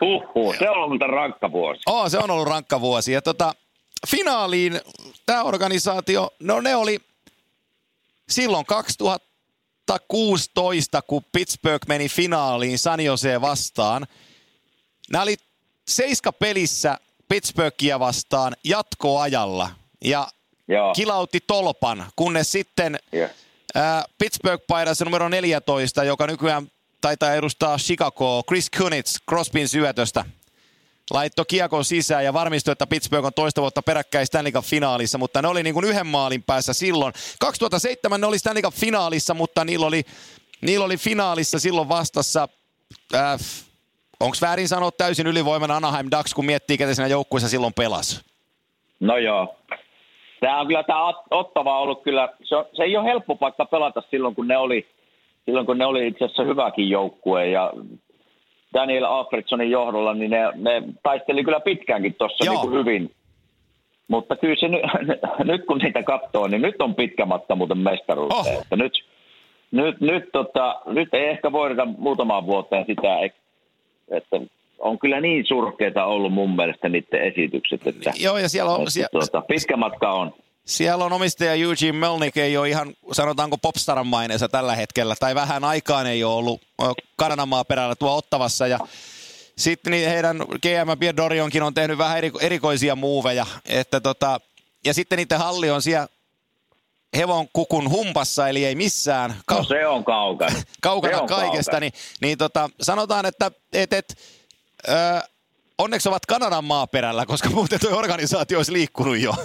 Huhhuh, se on ollut rankka vuosi. Oh, se on ollut rankka vuosi. Ja tota, finaaliin tämä organisaatio, no ne oli silloin 2016, kun Pittsburgh meni finaaliin San Jose vastaan. Nämä oli seiska pelissä Pittsburghia vastaan jatkoajalla. Ja Joo. kilautti tolpan, kunnes sitten Joo. ää, Pittsburgh-paidassa numero 14, joka nykyään taitaa edustaa Chicagoa, Chris Kunitz Crosbyn syötöstä. Laitto kiekon sisään ja varmistui, että Pittsburgh on toista vuotta peräkkäin Stanley Cup-finaalissa, mutta ne oli niin kuin yhden maalin päässä silloin. 2007 ne oli Stanley Cup-finaalissa, mutta niillä oli, niillä oli finaalissa silloin vastassa, äh, onko väärin sanoa täysin ylivoimainen Anaheim Ducks, kun miettii, ketä siinä joukkueessa silloin pelasi. No joo. Tämä on kyllä tämä Ot- Ottava ollut kyllä, se, on, se ei ole helppo paikka pelata silloin, kun ne oli, silloin kun ne oli itse asiassa hyväkin joukkue ja Daniel Alfredsonin johdolla, niin ne, ne taisteli kyllä pitkäänkin tuossa niin hyvin. Mutta kyllä se nyt, <laughs> nyt kun niitä katsoo, niin nyt on pitkä matka muuten mestaruuteen. Oh. Että nyt, nyt, nyt, tota, nyt ei ehkä voida muutamaan vuoteen sitä, että on kyllä niin surkeita ollut mun mielestä niiden esitykset, että, Joo, ja siellä on, että sie, tuota, pitkä matka on. Siellä on omistaja Eugene Melnick, ei ole ihan, sanotaanko popstaran maineessa tällä hetkellä, tai vähän aikaan ei ole ollut Kanadan maaperällä tuo Ottavassa, ja sitten niin heidän GM Pierre Dorionkin on tehnyt vähän eriko- erikoisia muuveja, että tota, ja sitten niiden halli on siellä hevon kukun humpassa, eli ei missään No kau- se on kaukana. <laughs> kaukana Se on kaikesta, kaukana. niin, niin tota, sanotaan, että et, et, ö, onneksi ovat Kanadan maaperällä, koska muuten tuo organisaatio olisi liikkunut jo. <laughs>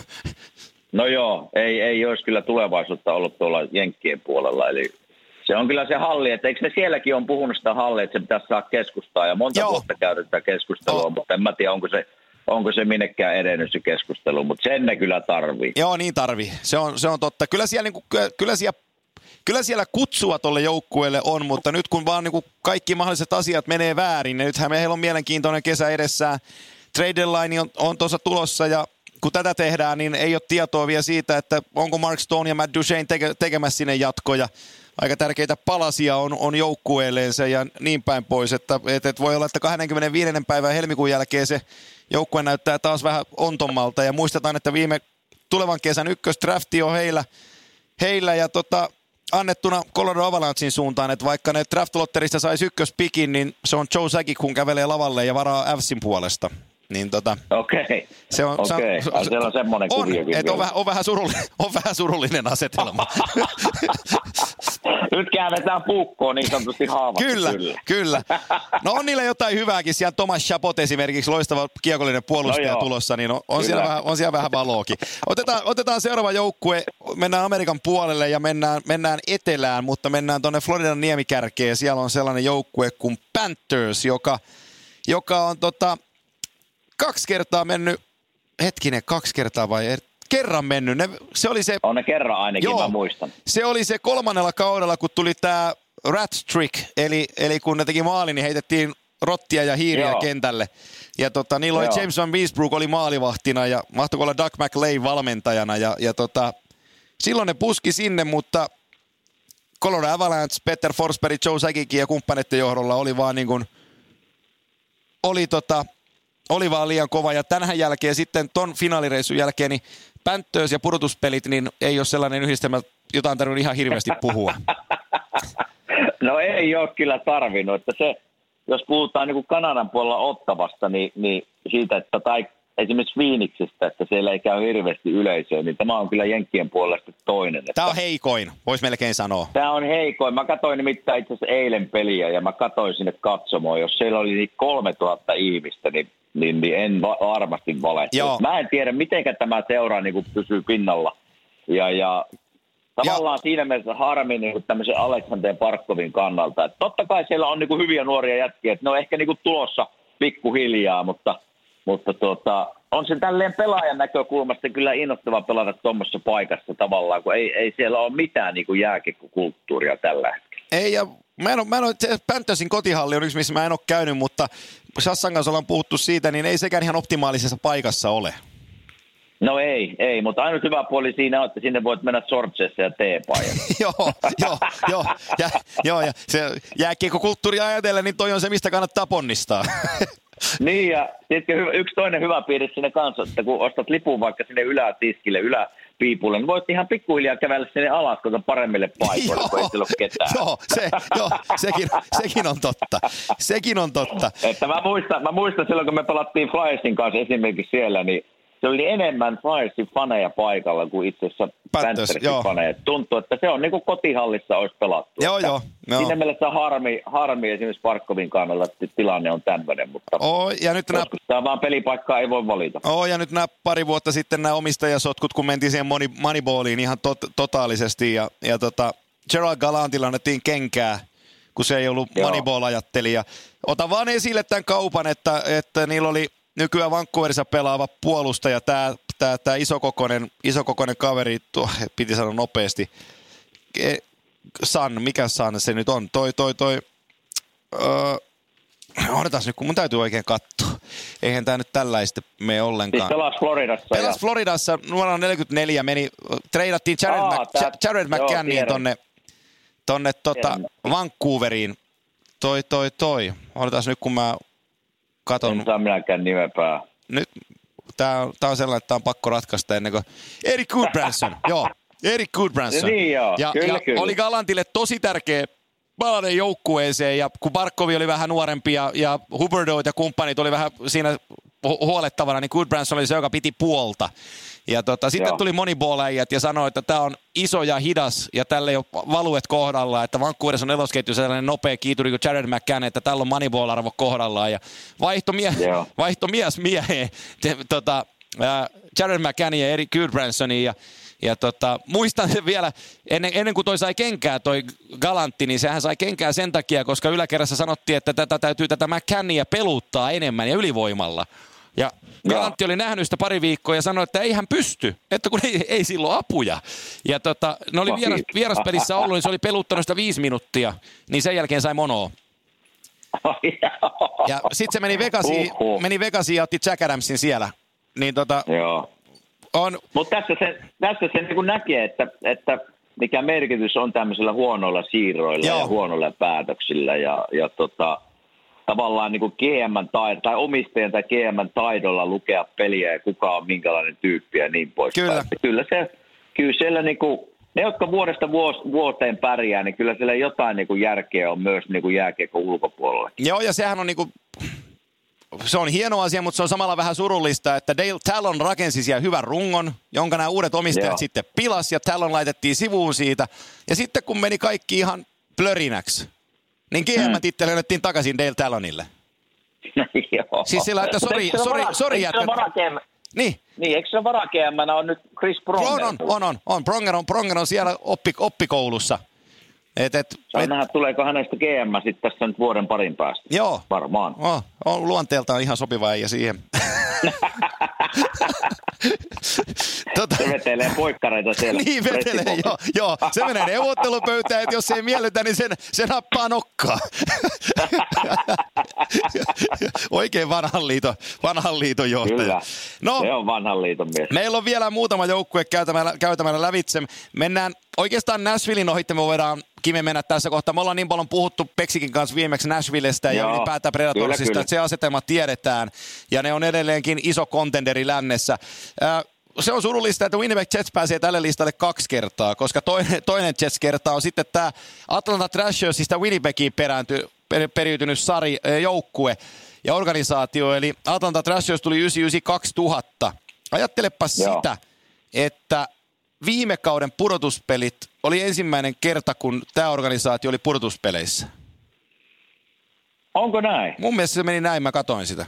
No joo, ei, ei olisi kyllä tulevaisuutta ollut tuolla Jenkkien puolella. Eli se on kyllä se halli, että eikö ne sielläkin on puhunut sitä hallia, että se pitäisi saa keskustaa ja monta Joo. vuotta käydä tätä keskustelua, Oh. mutta en mä tiedä, onko se, onko se minnekään edennyt se keskustelu, mutta sen ne kyllä tarvii. Joo, niin tarvii. Se on, se on totta. Kyllä siellä, niin kuin, kyllä siellä, kyllä siellä kutsua tuolle joukkueelle on, mutta nyt kun vaan niin kuin kaikki mahdolliset asiat menee väärin, niin nythän meillä on mielenkiintoinen kesä edessään. Trade deadline on, on tuossa tulossa ja kun tätä tehdään, niin ei ole tietoa vielä siitä, että onko Mark Stone ja Matt Duchene teke, tekemässä sinne jatkoja. Aika tärkeitä palasia on, on joukkueelleensa ja niin päin pois, että, että, että voi olla, että 25. päivän helmikuun jälkeen se joukkue näyttää taas vähän ontommalta ja muistetaan, että viime tulevan kesän ykkösdrafti on heillä, heillä ja tota, annettuna Colorado Avalanchein suuntaan, että vaikka ne draftlotterista saisi ykköspikin, niin se on Joe Sakic, kun kävelee lavalle ja varaa Avsin puolesta. Niin tota, Okei, se on, se, okei. se, Ai, siellä on semmoinen on, että on, vähän, on, vähän surullinen, <laughs> on vähän surullinen asetelma. <laughs> Nyt käännetään puukkoon niin sanotusti haavasta. kyllä, kyllä. <laughs> No on niillä jotain hyvääkin. Siellä Thomas Chapot esimerkiksi, loistava kiekollinen puolustaja No tulossa, niin on, on, Kyllä. siellä vähän, on siellä vähän valoakin. Otetaan, otetaan seuraava joukkue, mennään Amerikan puolelle ja mennään, mennään etelään, mutta mennään tuonne Floridan niemikärkeen. Siellä on sellainen joukkue kuin Panthers, joka, joka on tota, kaksi kertaa mennyt, hetkinen, kaksi kertaa vai er- kerran mennyt. Ne, se oli se On ne kerran ainakin, mä muistan. se oli se kolmannella kaudella, kun tuli tämä rat trick, eli, eli kun ne teki maali, niin heitettiin rottia ja hiiriä Joo. kentälle. Ja tota, niillä oli Joo. James Van Beesbrook oli maalivahtina ja mahtoiko olla Doug McLean valmentajana. Ja, ja tota, silloin ne puski sinne, mutta Colorado Avalanche, Peter Forsberg, Joe Sakic ja kumppaneiden johdolla oli vaan niin kuin, oli tota, oli vaan liian kova. Ja tämän jälkeen sitten ton finaalireissun jälkeen, niin Panthers ja pudotuspelit, niin ei ole sellainen yhdistelmä, jota on tarvinnut ihan hirveästi puhua. <laughs> No ei ole kyllä tarvinnut, että se, jos puhutaan niin kuin Kanadan puolella ottavasta, niin, niin siitä, että tai esimerkiksi Phoenixistä, että siellä ei käy hirveästi yleisöä, niin tämä on kyllä Jenkkien puolesta toinen. Että Tämä on heikoin, voisi melkein sanoa. Tämä on heikoin. Mä katsoin nimittäin itse asiassa eilen peliä ja mä katsoin sinne katsomoon. Jos siellä oli niin 3000 ihmistä, niin, niin, niin en va- varmasti vale. Joo. Mä en tiedä, miten tämä seura niin kuin pysyy pinnalla. Ja, ja tavallaan siinä mielessä harmi niin kuin tämmöisen Aleksander Parkkovin kannalta. Että totta kai siellä on niin kuin hyviä nuoria jätkiä, että ne on ehkä niin kuin tulossa pikkuhiljaa, mutta, mutta tuota, on se tälleen pelaajan näkökulmasta kyllä innostava pelata tuommoisessa paikassa tavallaan, kun ei, ei siellä ole mitään niin kuin jääkikkokulttuuria tällä hetkellä. Ei, ja mä en ole, mä en ole, kotihalli on yksi, missä mä en ole käynyt, mutta Sassan kanssa ollaan puhuttu siitä, niin ei sekään ihan optimaalisessa paikassa ole. No ei, ei, mutta ainut hyvä puoli siinä on, että sinne voit mennä sortseissa ja teepajassa. <laughs> joo, joo, joo, ja, joo, ja se jääkiekkokulttuuria ajatellen, niin toi on se, mistä kannattaa ponnistaa. <laughs> Niin ja hyvä- yksi toinen hyvä piirre sinne kanssa, että kun ostat lipun vaikka sinne ylätiskille, yläpiipulle, niin voit ihan pikkuhiljaa kävellä sinne alas tuota paremmille paikoille, kun ei ole ketään. joo, se, joo sekin, sekin on totta. Sekin on totta. Että mä muistan, mä muistan silloin, kun me pelattiin Flyersin kanssa esimerkiksi siellä, niin se oli enemmän Firesin faneja paikalla kuin itse asiassa. Panthersin faneja. Tuntuu, että se on niin kuin kotihallissa olisi pelattu. Joo, joo, joo. Siinä mielessä harmi, harmi esimerkiksi Parkkovin kannalta, että tilanne on tämmöinen, mutta Oo, ja nyt nämä tämä vaan pelipaikkaa ei voi valita. Oo, ja nyt nämä pari vuotta sitten nämä omistajasotkut, kun mentiin siihen money, Moneyballiin ihan tot, totaalisesti, ja, ja tota, Gerald Galantilla annettiin kenkää, kun se ei ollut. Moneyball-ajattelija. Ota vaan esille tämän kaupan, että, että niillä oli nykyään Vancouverissa pelaava puolustaja, tämä, tämä, tämä isokokoinen, isokokoinen kaveri, tuo, piti sanoa nopeasti, Ke- San, mikä San se nyt on, toi, toi, toi, öö, odotas nyt, kun mun täytyy oikein katsoa. Eihän tämä nyt tällaista Siis ollenkaan. pelas Floridassa. Pelas ja- Floridassa, nuorana 44 meni, treidattiin Jared, Aa, Mc, tää- Jared McCanniin tiedän. tonne, tonne tota. Vancouveriin. Toi, toi, toi. Odotas nyt, kun mä katon. En saa minäkään nimepää. Nyt, tää, on- tää on sellainen, että tää on pakko ratkaista ennen kuin... Eric Goodbranson, <laughs> joo. Eric Goodbranson. Niin joo, ja, kyllä, ja kyllä. oli Galantille tosi tärkeä palanen joukkueeseen ja kun Barkovi oli vähän nuorempi ja, ja Huberdeau ja kumppanit oli vähän siinä hu- huolettavana, niin Goodbranson oli se, joka piti puolta. Ja tota, sitten Joo. tuli moniball-äijät ja sanoi, että tämä on iso ja hidas ja tälle ei ole valuet kohdallaan, että Vancouverissa on nelosketju sellainen nopea kiituri kuin Jared McCann, että tällä on moneyball-arvo kohdallaan ja vaihto, mie- Joo. <laughs> vaihto mies mieheen te, tota, Jared McCann ja Eric Goodbransonin ja ja tota, muistan sen vielä, ennen, ennen kuin toi sai kenkää, toi Galantti, niin sehän sai kenkää sen takia, koska yläkerrassa sanottiin, että tätä täytyy tätä McCannia peluttaa enemmän ja ylivoimalla. Ja Galantti oli nähnyt sitä pari viikkoa ja sanoi, että ei hän pysty, että kun ei, ei silloin apuja. Ja tota, ne oli vieras, vieraspelissä ollut, niin se oli peluttanut sitä viisi minuuttia, niin sen jälkeen sai monoa. Ja sitten se meni Vegasiin, Huhhuh. meni Vegasiin ja otti Jack Adamsin siellä. Niin tota, Joo. on, Mutta tässä se, tässä se niin näkee, että, että mikä merkitys on tämmöisillä huonoilla siirroilla Joo. ja huonoilla päätöksillä. Ja, ja tota, tavallaan niin GM tai, tai omistajan tai GM taidolla lukea peliä ja kuka on minkälainen tyyppi ja niin poispäin. Kyllä. Kyllä se, kyllä siellä niin kuin, ne, jotka vuodesta vuos, vuoteen pärjää, niin kyllä siellä jotain niin kuin järkeä on myös niin kuin jääkiekon ulkopuolella. Joo, ja sehän on niinku, se on hieno asia, mutta se on samalla vähän surullista, että Dale Talon rakensi siellä hyvän rungon, jonka nämä uudet omistajat Joo. sitten pilas, ja Talon laitettiin sivuun siitä. Ja sitten kun meni kaikki ihan plörinäksi, niin GM-titteli annettiin takaisin Dale Talonille. Joo. Siis sillä, että sori- sori- sori, eikö se jätkät. vara-GM Niin, Niin, eikö se varakeämmänä on nyt Chris Pronger? on, on, on, on, on. Pronger on, Pronger on siellä oppi, oppikoulussa. Et, et, Saa et, nähdä, tuleeko hänestä GM sitten tässä nyt vuoden parin päästä. joo, Varmaan. on, on luonteeltaan ihan sopiva ja siihen. <laughs> <laughs> tota, Se vetelee poikkareita siellä. <laughs> Niin vetelee, joo, joo. Se menee neuvottelupöytään, että jos se ei miellytä, niin sen, se nappaa nokkaa. <laughs> Oikein vanhan liiton, vanhan liiton johtaja. Kyllä, No, se on vanhan liiton mies. meillä on vielä muutama joukkue käytämällä, käytämällä lävitse. Mennään oikeastaan Nashvillein ohitte, me voidaan Kime mennä tässä kohtaa. Me ollaan niin paljon puhuttu Peksikin kanssa viimeksi Nashvillestä ja ylipäätään Predatorsista, kyllä, kyllä. että se asetelma tiedetään. Ja ne on edelleenkin iso kontenderi lännessä. Äh, se on surullista, että Winnipeg Jets pääsee tälle listalle kaksi kertaa, koska toinen, toinen Jets-kerta on sitten tämä Atlanta Thrashersista Winnipegiin peräänty, per, periytynyt sari, joukkue ja organisaatio. Eli Atlanta Thrashers tuli 99-2000. Ajattelepa Joo. sitä, että viime kauden pudotuspelit oli ensimmäinen kerta, kun tämä organisaatio oli pudotuspeleissä. Onko näin? Mun mielestä se meni näin, mä katoin sitä.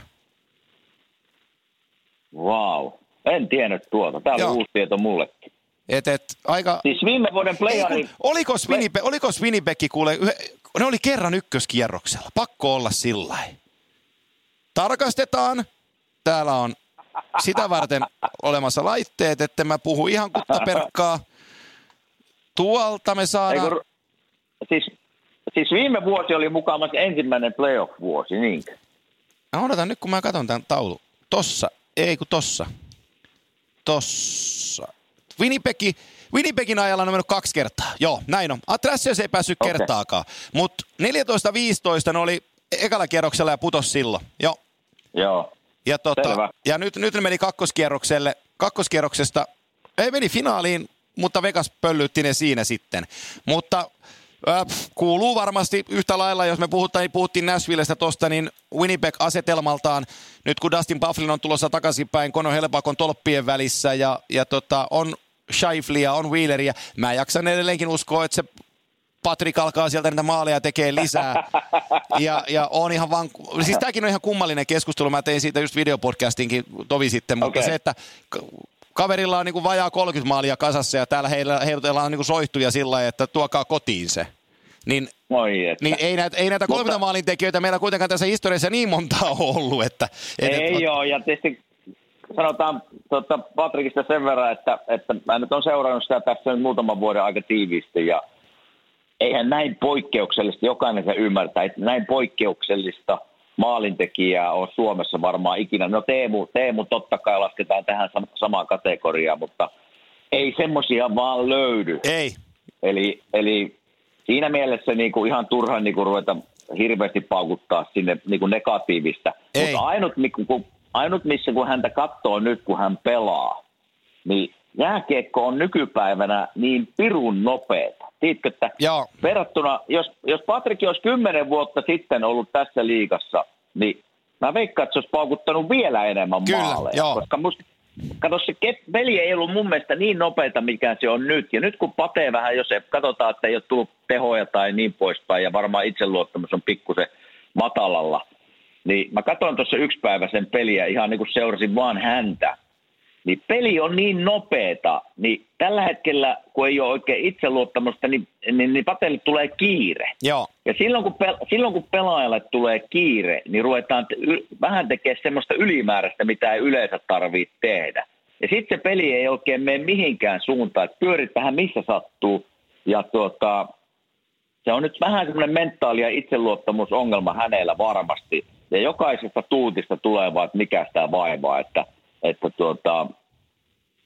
Wow. En tiennyt tuota. Tämä Joo. oli uusi tieto mullekin. Et, et, aika... Siis viime vuoden Ei, kun, playeri... olikos, Winnipeg, olikos Winnipeg kuule, ne oli kerran ykköskierroksella. Pakko olla sillä. Tarkastetaan. Täällä on sitä varten olemassa laitteet, että mä puhu ihan kuttaperkkaa. Tuolta me saadaan... kun, siis, siis viime vuosi oli mukaamassa ensimmäinen playoff-vuosi, niinkö? No odotan nyt, kun mä katson tämän taulu. Tossa. Ei kun tossa. Tossa. Winnipegi, Winnipegin ajalla on mennyt kaksi kertaa. Joo, näin on. Atrasios ei päässyt okay. kertaakaan. Mutta 14-15 ne oli ekalla kierroksella ja putos silloin. Joo. Joo. Ja, tota, Selvä. ja nyt, nyt ne meni kakkoskierrokselle. Kakkoskierroksesta ei meni finaaliin, mutta Vegas pöllytti ne siinä sitten. Mutta Äh, kuuluu varmasti yhtä lailla, jos me puhutaan, niin puhuttiin Nashvillestä tosta, niin Winnipeg-asetelmaltaan, nyt kun Dustin Bufflin on tulossa takaisinpäin, Kono Helpakon tolppien välissä ja, ja tota, on Scheiflia, on Wheeleria, mä jaksan edelleenkin uskoa, että se Patrik alkaa sieltä niitä maaleja tekee lisää. <laughs> Ja, ja on ihan vaan, siis tämäkin on ihan kummallinen keskustelu, mä tein siitä just videopodcastinkin tovi sitten, mutta okay. se, että kaverilla on niin kuin vajaa 30 maalia kasassa ja täällä heillä, heillä on niin kuin soihtuja sillä lailla, että tuokaa kotiin se. Niin, niin ei, näitä, ei näitä 30 Mutta, maalin tekijöitä meillä kuitenkaan tässä historiassa niin montaa ole ollut. Että, et, ei et, ole, ja tietysti sanotaan tuota, Patrikista sen verran, että, että mä nyt on seurannut sitä tässä nyt muutaman vuoden aika tiiviisti, ja eihän näin poikkeuksellista, jokainen se ymmärtää, että näin poikkeuksellista – maalintekijää on Suomessa varmaan ikinä. No Teemu, Teemu totta kai lasketaan tähän samaan kategoriaan, mutta ei semmoisia vaan löydy. Ei. Eli, eli siinä mielessä niin kuin ihan turha niin kuin ruveta hirveästi paukuttaa sinne niin kuin negatiivista. Ei. Mutta ainut, kun, ainut, missä kun häntä katsoo nyt, kun hän pelaa, niin jääkiekko on nykypäivänä niin pirun nopeeta. Tiedätkö, että Joo. verrattuna, jos, jos Patrik olisi kymmenen vuotta sitten ollut tässä liigassa, niin mä veikkaan, että se olisi paukuttanut vielä enemmän Kyllä, maaleja. Joo. Koska musta, kato, se peli ei ollut mun mielestä niin nopeita, mikä se on nyt. Ja nyt kun patee vähän, jos ei, katsotaan, että ei ole tullut tehoja tai niin poispäin, ja varmaan itseluottamus on pikkusen matalalla, niin mä katsoin tuossa yksipäiväisen peliä ihan niin kuin seurasin vaan häntä niin peli on niin nopeeta, niin tällä hetkellä, kun ei ole oikein itseluottamusta, niin, niin, niin Patelle tulee kiire. Joo. Ja silloin kun, pel- silloin kun pelaajalle tulee kiire, niin ruvetaan te- vähän tekemään semmoista ylimääräistä, mitä ei yleensä tarvitse tehdä. Ja sitten se peli ei oikein mene mihinkään suuntaan, että pyörit vähän missä sattuu. Ja tuota, se on nyt vähän semmoinen mentaali- ja itseluottamusongelma hänellä varmasti. Ja jokaisesta tuutista tulee vaan, että mikä sitä vaivaa, että – että tuota,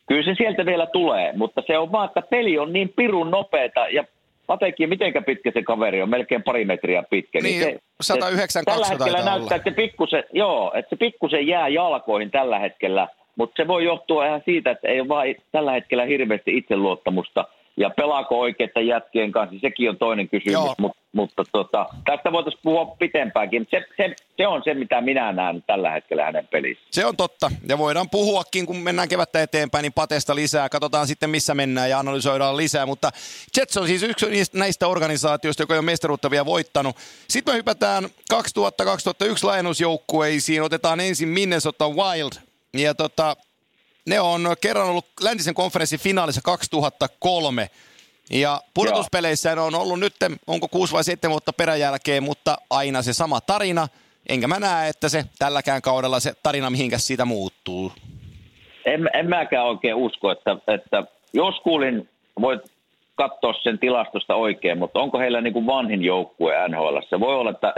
kyllä se sieltä vielä tulee, mutta se on vaan, että peli on niin pirun nopeeta ja Patekin, mitenkä pitkä se kaveri on, melkein pari metriä pitkä. Niin, niin se, 192 Tällä hetkellä näyttää, että se pikkusen, joo, että se pikkusen jää jalkoihin tällä hetkellä, mutta se voi johtua ihan siitä, että ei ole vaan tällä hetkellä hirveästi itseluottamusta – ja pelaako oikeiden jätkien kanssa, sekin on toinen kysymys, Mut, mutta tota, tästä voitaisiin puhua pitempäänkin. Se, se, se on se, mitä minä näen tällä hetkellä hänen pelissä. Se on totta, ja voidaan puhuakin, kun mennään kevättä eteenpäin, niin patesta lisää. Katsotaan sitten, missä mennään ja analysoidaan lisää, mutta Jets on siis yksi näistä organisaatioista, joka on mestaruutta vielä voittanut. Sitten me hypätään 2000-2001 laajennusjoukkueisiin, otetaan ensin Minnesota Wild, ja tota, ne on kerran ollut läntisen konferenssin finaalissa 2003. Ja pudotuspeleissä ne on ollut nyt, onko kuusi vai seitsemän vuotta peräjälkeen, mutta aina se sama tarina. Enkä mä näe, että se tälläkään kaudella se tarina mihinkäs siitä muuttuu. En, en mäkään oikein usko, että, että jos kuulin, voit katsoa sen tilastosta oikein, mutta onko heillä niin kuin vanhin joukkue NHL? Se voi olla, että,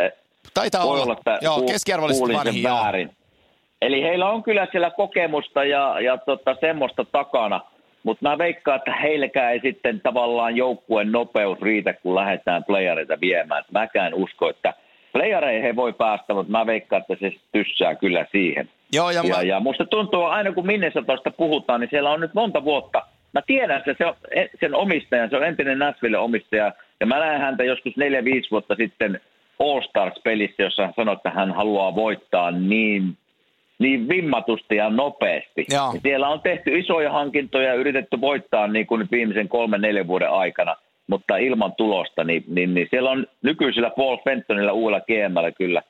Taitaa voi olla, olla että joo, keskiarvollisesti vanhin, väärin. Eli heillä on kyllä siellä kokemusta ja, ja tota, semmoista takana, mutta mä veikkaan, että heilläkään ei sitten tavallaan joukkueen nopeus riitä, kun lähdetään playereita viemään. Mäkään usko, että playereihin he voi päästä, mutta mä veikkaan, että se tyssää kyllä siihen. Joo, ja, ja, mä... ja musta tuntuu, aina kun Minnesotasta puhutaan, niin siellä on nyt monta vuotta. Mä tiedän se, se on, sen omistajan, se on entinen Nashville omistaja, ja mä näen häntä joskus 4-5 vuotta sitten All Stars-pelissä, jossa hän sanoi, että hän haluaa voittaa niin niin vimmatusti ja nopeasti. Ja siellä on tehty isoja hankintoja ja yritetty voittaa niin kuin viimeisen kolmen, neljän vuoden aikana, mutta ilman tulosta, niin, niin, niin siellä on nykyisellä Paul Fentonilla uudella GMllä kyllä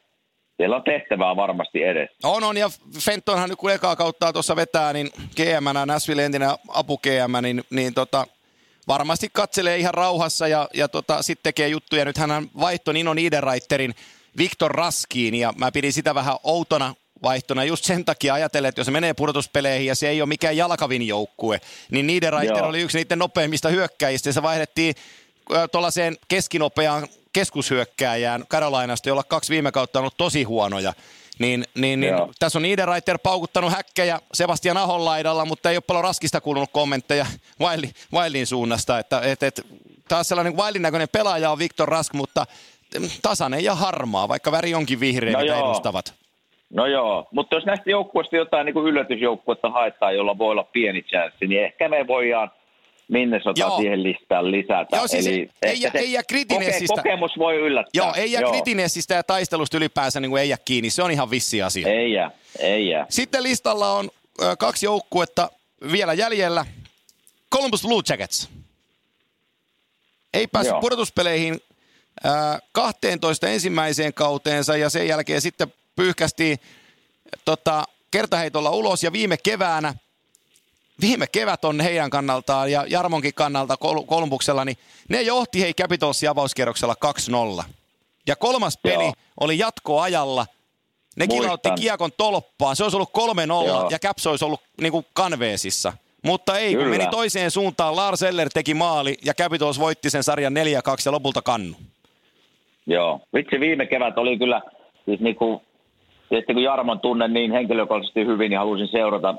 siellä on tehtävää varmasti edes. On, on, ja Fentonhan nyt kun ekaa kautta tuossa vetää, niin GM, Nashville entinen apu GM, niin, niin tota, varmasti katselee ihan rauhassa ja, ja tota, sitten tekee juttuja. Nyt hän vaihtoi Nino Niederreiterin Viktor Raskiin, ja mä pidin sitä vähän outona vaihtona just sen takia ajatellen, että jos se menee pudotuspeleihin ja se ei ole mikään jalkavin joukkue, niin Niederreiter oli yksi niiden nopeimmista hyökkäjistä ja se vaihdettiin tuollaiseen keskinopeaan keskushyökkääjään Karolainasta, jolla kaksi viime kautta on ollut tosi huonoja. Niin, niin, niin tässä on Niederreiter paukuttanut häkkejä Sebastian Ahon laidalla, mutta ei ole paljon raskista kuulunut kommentteja <laughs> Wildin, Wildin suunnasta. Että, et, et, taas sellainen Wildin näköinen pelaaja on Viktor Rask, mutta tasainen ja harmaa, vaikka väri onkin vihreä, no mitä joo. edustavat. No joo, mutta jos näistä joukkueista jotain niin yllätysjoukkuetta haetaan, jolla voi olla pieni chanssi, niin ehkä me voidaan Minnesota Joo. siihen listaan lisätä. Joo, siis ei- ei se ei jää koke- Kritinessistä. Kokemus voi yllättää. Joo, ei jää Kritinessistä ja taistelusta ylipäänsä niin kuin ei jää kiinni. Se on ihan vissi asia. Ei jää, ei jää. Sitten listalla on ö, kaksi joukkuetta vielä jäljellä. Columbus Blue Jackets. Ei päässyt Joo. pudotuspeleihin ää, 12 ensimmäiseen kauteensa ja sen jälkeen sitten pyyhkästiin tota, kertaheitolla ulos ja viime keväänä viime kevät on heidän kannaltaan ja Jarmonkin kannalta Kol- Kolumbuksella, niin ne johti hei Capitalsin avauskierroksella 2-0. Ja kolmas peli Joo. oli jatkoajalla. Ne Muistan. kilautti kiekon tolppaan. Se olisi ollut 3-0 Joo. ja Caps olisi ollut niin kuin kanveesissa. Mutta ei, kun Kyllä. meni toiseen suuntaan. Lars Eller teki maali ja Capitals voitti sen sarjan 4-2 ja lopulta kannu. Joo. Vitsi, viime kevät oli kyllä, siis niinku, tietysti kun Jarmon tunnen niin henkilökohtaisesti hyvin, niin halusin seurata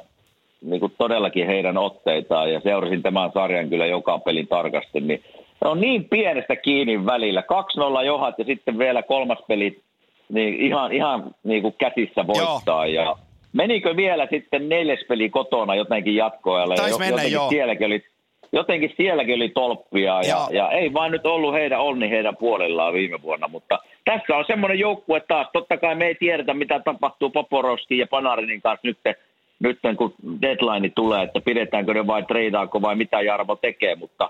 niinku todellakin heidän otteitaan ja seurasin tämän sarjan kyllä joka pelin tarkasti, niin se on niin pienestä kiinni välillä. 2-0 johat ja sitten vielä kolmas peli niin ihan, ihan niinku käsissä voittaa. Ja menikö vielä sitten neljäs peli kotona jotenkin jatkoajalle? ja Taisi mennä, jotenkin joo. sielläkin oli jotenkin sielläkin oli tolppia ja, Joo. ja ei vaan nyt ollut heidän onni heidän puolellaan viime vuonna, mutta tässä on semmoinen joukkue taas, totta kai me ei tiedetä mitä tapahtuu Poporovskin ja Panarinin kanssa nyt, nyt kun deadline tulee, että pidetäänkö ne vai treidaako vai mitä Jarmo tekee, mutta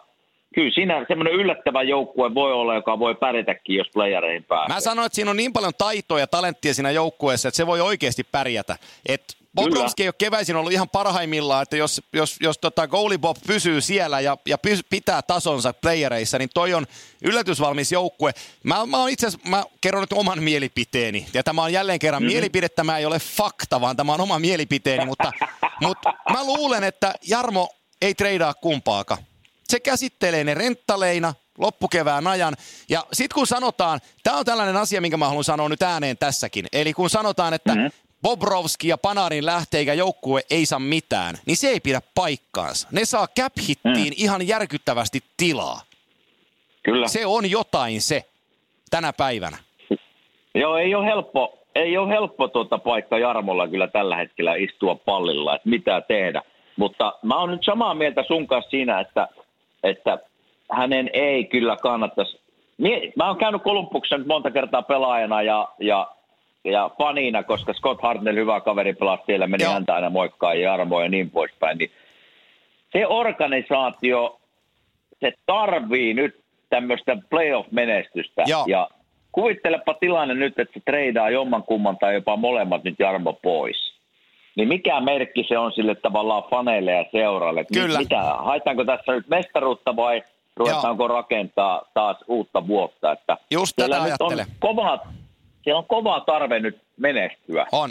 kyllä siinä semmoinen yllättävä joukkue voi olla, joka voi pärjätäkin, jos playereihin pääsee. Mä sanoin, että siinä on niin paljon taitoa ja talenttia siinä joukkueessa, että se voi oikeasti pärjätä. Et Bobrovski ei ole keväisin ollut ihan parhaimmillaan, että jos, jos, jos tota goalie Bob pysyy siellä ja, ja pys, pitää tasonsa playereissa, niin toi on yllätysvalmis joukkue. Mä, mä, itse asiassa, mä kerron nyt oman mielipiteeni, ja tämä on jälleen kerran mm-hmm. mielipide, tämä ei ole fakta, vaan tämä on oma mielipiteeni, mutta, mutta mä luulen, että Jarmo ei treidaa kumpaakaan. Se käsittelee ne renttaleina loppukevään ajan. Ja sitten kun sanotaan, tämä on tällainen asia, minkä mä haluan sanoa nyt ääneen tässäkin. Eli kun sanotaan, että mm-hmm. Bobrovski ja Panarin lähtee eikä joukkue ei saa mitään, niin se ei pidä paikkaansa. Ne saa cap hittiin mm. ihan järkyttävästi tilaa. Kyllä. Se on jotain se tänä päivänä. Joo, ei ole helppo, ei ole helppo tuota paikka Jarmolla kyllä tällä hetkellä istua pallilla, että mitä tehdä. Mutta mä oon nyt samaa mieltä sun kanssa siinä, että, että hänen ei kyllä kannattaisi. Mä oon käynyt Kolumbuksen nyt monta kertaa pelaajana ja, ja, ja fanina, koska Scott Hartnell, hyvä kaveri, pelasi siellä, meni Joo. häntä aina moikkaa ja Jarmoa ja niin poispäin. Niin se organisaatio, se tarvii nyt tämmöistä playoff-menestystä. Joo. Ja kuvittelepa tilanne nyt, että se treidaa jomman kumman tai jopa molemmat nyt Jarmo pois. Niin mikä merkki se on sille tavallaan faneille ja seuralle? Kyllä. Mitä, haetaanko tässä nyt mestaruutta vai ruvetaanko rakentaa taas uutta vuotta? Että Just tätä nyt on ajattelen. Siellä on kova tarve nyt menestyä. On.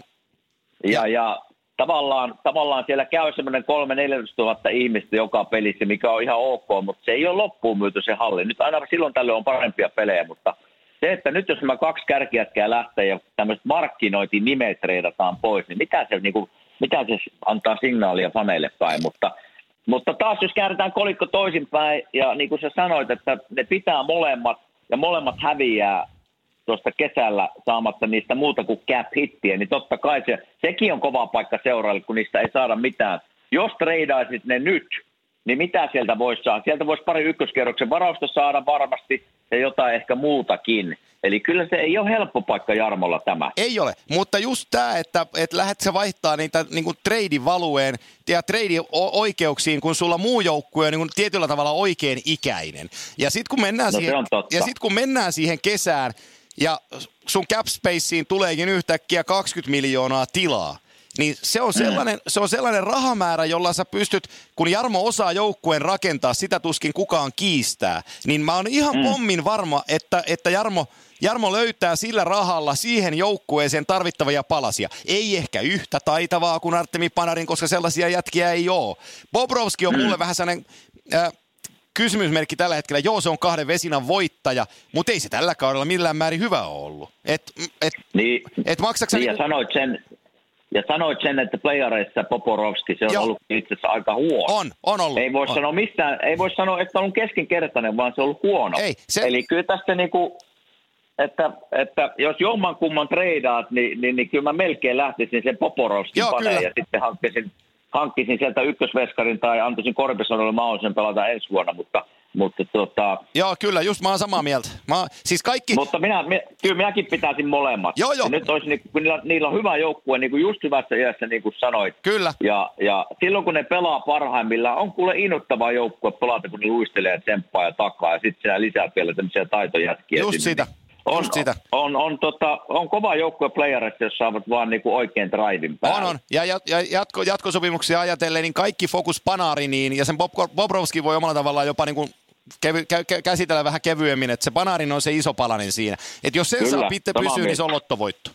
Ja, ja tavallaan, tavallaan siellä käy semmoinen 3 4 tuhatta ihmistä joka pelissä, mikä on ihan ok, mutta se ei ole loppuun myyty se halli. Nyt aina silloin tällöin on parempia pelejä, mutta se, että nyt jos nämä kaksi kärkijätkää lähtee ja tämmöiset markkinointinimet reidataan pois, niin mitä se, niin kuin, mitä se antaa signaalia faneille päin, mutta mutta taas jos käännetään kolikko toisinpäin, ja niin kuin sä sanoit, että ne pitää molemmat, ja molemmat häviää tuosta kesällä saamatta niistä muuta kuin cap hittiä, niin totta kai se, sekin on kova paikka seuraajalle, kun niistä ei saada mitään. Jos treidaisit ne nyt, niin mitä sieltä voisi saada? Sieltä voisi pari ykköskerroksen varausta saada varmasti ja jotain ehkä muutakin. Eli kyllä se ei ole helppo paikka Jarmolla tämä. Ei ole, mutta just tämä, että, että lähdet sä vaihtaa niitä niin kuin treidin valueen ja treidin oikeuksiin, kun sulla muu joukkue on niin kuin tietyllä tavalla oikein ikäinen. Ja sitten kun mennään No se siihen, ja sit kun mennään siihen kesään ja sun cap spaceen tuleekin yhtäkkiä 20 miljoonaa tilaa, niin se on, sellainen, se on sellainen rahamäärä, jolla sä pystyt, kun Jarmo osaa joukkueen rakentaa, sitä tuskin kukaan kiistää, niin mä oon ihan mm. pommin varma, että, että Jarmo, Jarmo löytää sillä rahalla siihen joukkueeseen tarvittavia palasia. Ei ehkä yhtä taitavaa kuin Artemi Panarin, koska sellaisia jätkiä ei ole. Bobrovski on mulle vähän sellainen... Äh, kysymysmerkki tällä hetkellä. Joo, se on kahden vesinan voittaja, mutta ei se tällä kaudella millään määrin hyvä ole ollut. Et, et, Niin, et sä niin ja niinku- sanoit sen, ja sanoit sen, että playareissa Poporovski, se on Joo. ollut itse asiassa aika huono. On, on ollut. Ei voi, on. sanoa missään, ei voi sanoa, että on ollut keskinkertainen, vaan se on ollut huono. Ei, se- Eli kyllä tästä niinku, että, että jos jomman kumman treidaat, niin, niin, niin kyllä mä melkein lähtisin sen Poporovskin paneen ja sitten hankkisin hankkisin sieltä ykkösveskarin tai antaisin Korpisonille mahdollisuuden pelata ensi vuonna, mutta – mutta tota, Joo, kyllä, just mä oon samaa mieltä. Mä, siis kaikki... Mutta minä, minä, kyllä minäkin pitäisin molemmat. Joo, joo. Ja nyt olisi, niin, kun niillä, niillä, on hyvä joukkue, niin kuin just hyvässä iässä, niin kuin sanoit. Kyllä. Ja, ja silloin, kun ne pelaa parhaimmillaan, on kuule innoittava joukkue pelata, kun ne luistelee ja tsemppaa ja takaa. Ja sitten siellä lisää vielä tämmöisiä taitojätkiä. Just sinne. sitä. On, Just sitä. On, on, tota, on kova joukkue playerissa, jos saavat vaan niinku oikein drivin päälle. On, on. Ja, ja, ja jatko, jatkosopimuksia ajatellen, niin kaikki fokus Panariniin, ja sen Bob, Bobrovski voi omalla tavallaan jopa niin kuin kevy, kä, kä, käsitellä vähän kevyemmin, että se Panarin on se iso palanen siinä. Että jos sen Kyllä, saa pitte pysyä, niin se on lottovoitto.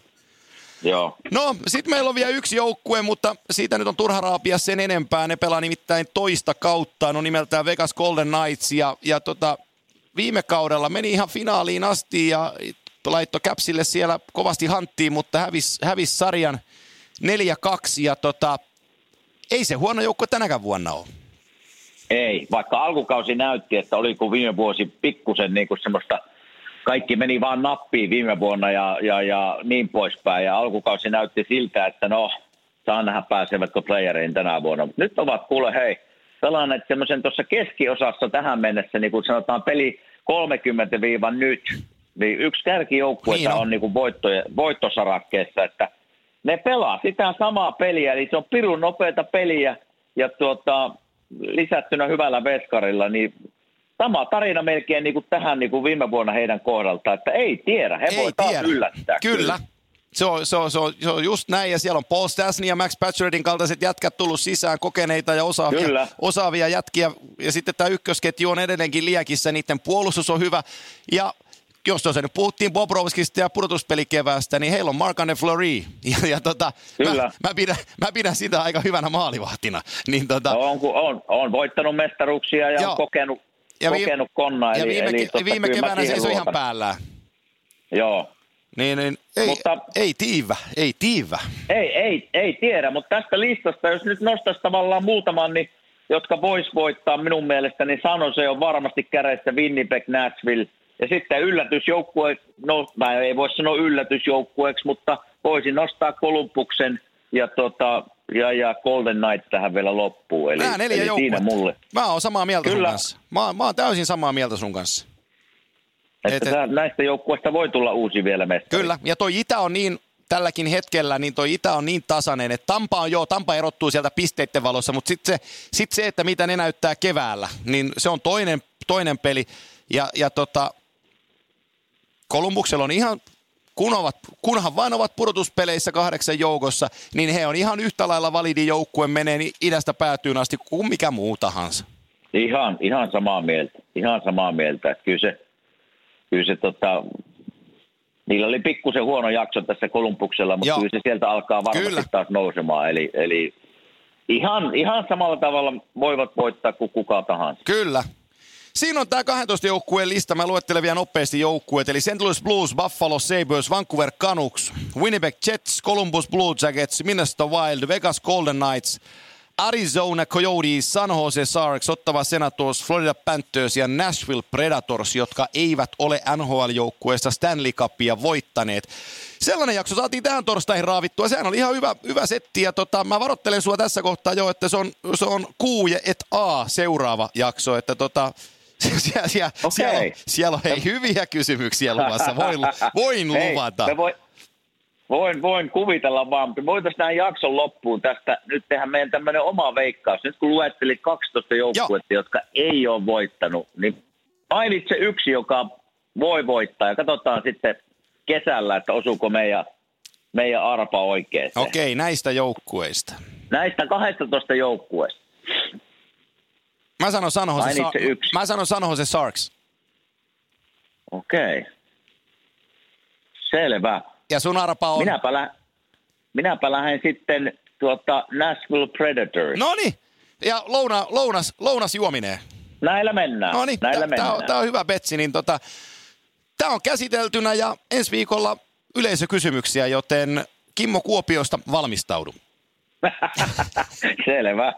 Joo. No, sitten meillä on vielä yksi joukkue, mutta siitä nyt on turha raapia sen enempää. Ne pelaa nimittäin toista kautta, no nimeltään Vegas Golden Knights, ja, ja tota, viime kaudella meni ihan finaaliin asti ja laitto Capsille siellä kovasti hanttiin, mutta hävis, hävis sarjan 4-2, ja tota, ei se huono joukkue tänäkään vuonna ole. Ei, vaikka alkukausi näytti, että oliko viime vuosi pikkusen niin kuin semmoista, kaikki meni vaan nappiin viime vuonna ja, ja, ja niin poispäin. Ja alkukausi näytti siltä, että no, saa nähdä pääsevätkö playereihin tänä vuonna. Nyt ovat kuule, hei, pelanneet semmoisen tuossa keskiosassa tähän mennessä, niin kuin sanotaan peli 30 nyt, niin yksi kärkijoukkue Niin on. on niin kuin voittoje, voittosarakkeessa, että ne pelaa sitä samaa peliä, eli se on pirun nopeata peliä ja tuota, lisättynä hyvällä veskarilla, niin sama tarina melkein niin kuin tähän niin kuin viime vuonna heidän kohdalta, että ei tiedä, he voi taas yllättää. Kyllä. Se on, se, on, se, on, se on just näin, ja siellä on Paul Stasny ja Max Pacioretin kaltaiset jätkät tullut sisään, kokeneita ja osaavia, Kyllä. osaavia jätkiä, ja sitten tämä ykkösketju on edelleenkin liekissä, niiden puolustus on hyvä, ja jos tuossa nyt puhuttiin Bobrovskista ja pudotuspelikeväästä, niin heillä on Mark-Anne Fleury, <laughs> ja, ja tota, Kyllä. Mä, mä, pidän, mä pidän sitä aika hyvänä maalivahtina. Niin tota, No, on, on, on voittanut mestaruuksia ja Joo. on kokenut, ja viime- kokenut konnaa. ja eli, viime, eli viime kyllä mä keväänä siihen seisoi ihan päällään. Joo. Niin, niin ei, Mutta- ei tiivä, ei tiivä. Ei, ei, ei tiedä, mutta tästä listasta, jos nyt nostaisi tavallaan muutaman, niin, jotka vois voittaa minun mielestä, niin sano se on varmasti kädessä Winnipeg, Nashville. Ja sitten yllätysjoukkue, no mä ei voi sanoa yllätysjoukkueeksi, mutta voisin nostaa Kolumbuksen ja, tota, ja, ja Golden Knight tähän vielä loppuun. Eli, Nämä neljä eli siinä mulle. Mä oon samaa mieltä Kyllä. sun kanssa. Mä, mä oon täysin samaa mieltä sun kanssa. Että Et- et, näistä joukkueista voi tulla uusi vielä mestari. Kyllä, ja toi Itä on niin tälläkin hetkellä, niin toi Itä on niin tasainen, että Tampa on joo, Tampa erottuu sieltä pisteiden valossa, mutta sitten se, sit se, että mitä ne näyttää keväällä, niin se on toinen, toinen peli. Ja, ja tota, Kolumbuksella on ihan, kun ovat, kunhan vain ovat pudotuspeleissä kahdeksan joukossa, niin he on ihan yhtä lailla validi joukkue menee niin idästä päätyyn asti kuin mikä muu tahansa. Ihan, ihan samaa mieltä. Ihan samaa mieltä. Että kyllä se, kyllä se tota, niillä oli pikkusen huono jakso tässä Kolumbuksella, mutta Joo. kyllä se sieltä alkaa varmasti Kyllä. taas nousemaan. Eli, eli ihan, ihan samalla tavalla voivat voittaa kuin kuka tahansa. Kyllä. Siinä on tämä 12 joukkueen lista. Mä luettelen vielä nopeasti joukkueet. Eli St. Louis Blues, Buffalo Sabres, Vancouver Canucks, Winnipeg Jets, Columbus Blue Jackets, Minnesota Wild, Vegas Golden Knights, Arizona Coyotes, San Jose Sharks, Ottawa Senators, Florida Panthers ja Nashville Predators, jotka eivät ole NHL-joukkueesta Stanley Cupia voittaneet. Sellainen jakso saatiin tähän torstaihin raavittua. Sehän oli ihan hyvä, hyvä setti ja tota, mä varoittelen sua tässä kohtaa jo, että se on, se on Q ja et A seuraava jakso. Että tota, <laughs> siellä, siellä, Okei. siellä, on, siellä on hei, hyviä kysymyksiä luvassa, voin, voin Hei, luvata. me voi, voin, voin kuvitella vaan, mutta voitaisiin tähän jakson loppuun tästä nyt tehdä meidän tämmöinen oma veikkaus. Nyt kun luettelit 12 joukkuetta, jotka ei ole voittanut, niin mainitse yksi, joka voi voittaa ja katsotaan sitten kesällä, että osuuko meidän, meidän arpa oikein. Okei, näistä joukkueista. Näistä 12 joukkueesta. Mä sanon San Jose, Mainitse Sa- yksi. mä sanon San Jose Sharks. Okei. Selvä. Ja sun arpa on... Minäpä, lä- minäpä lähden sitten tuota Nashville Predators. No niin. Ja louna, lounas, lounas juominen. Näillä mennään. No niin, Näillä tämä mennään. on hyvä betsi. Niin tota, tämä on käsiteltynä ja ensi viikolla yleisökysymyksiä, joten Kimmo Kuopiosta valmistaudu. <laughs> Selvä.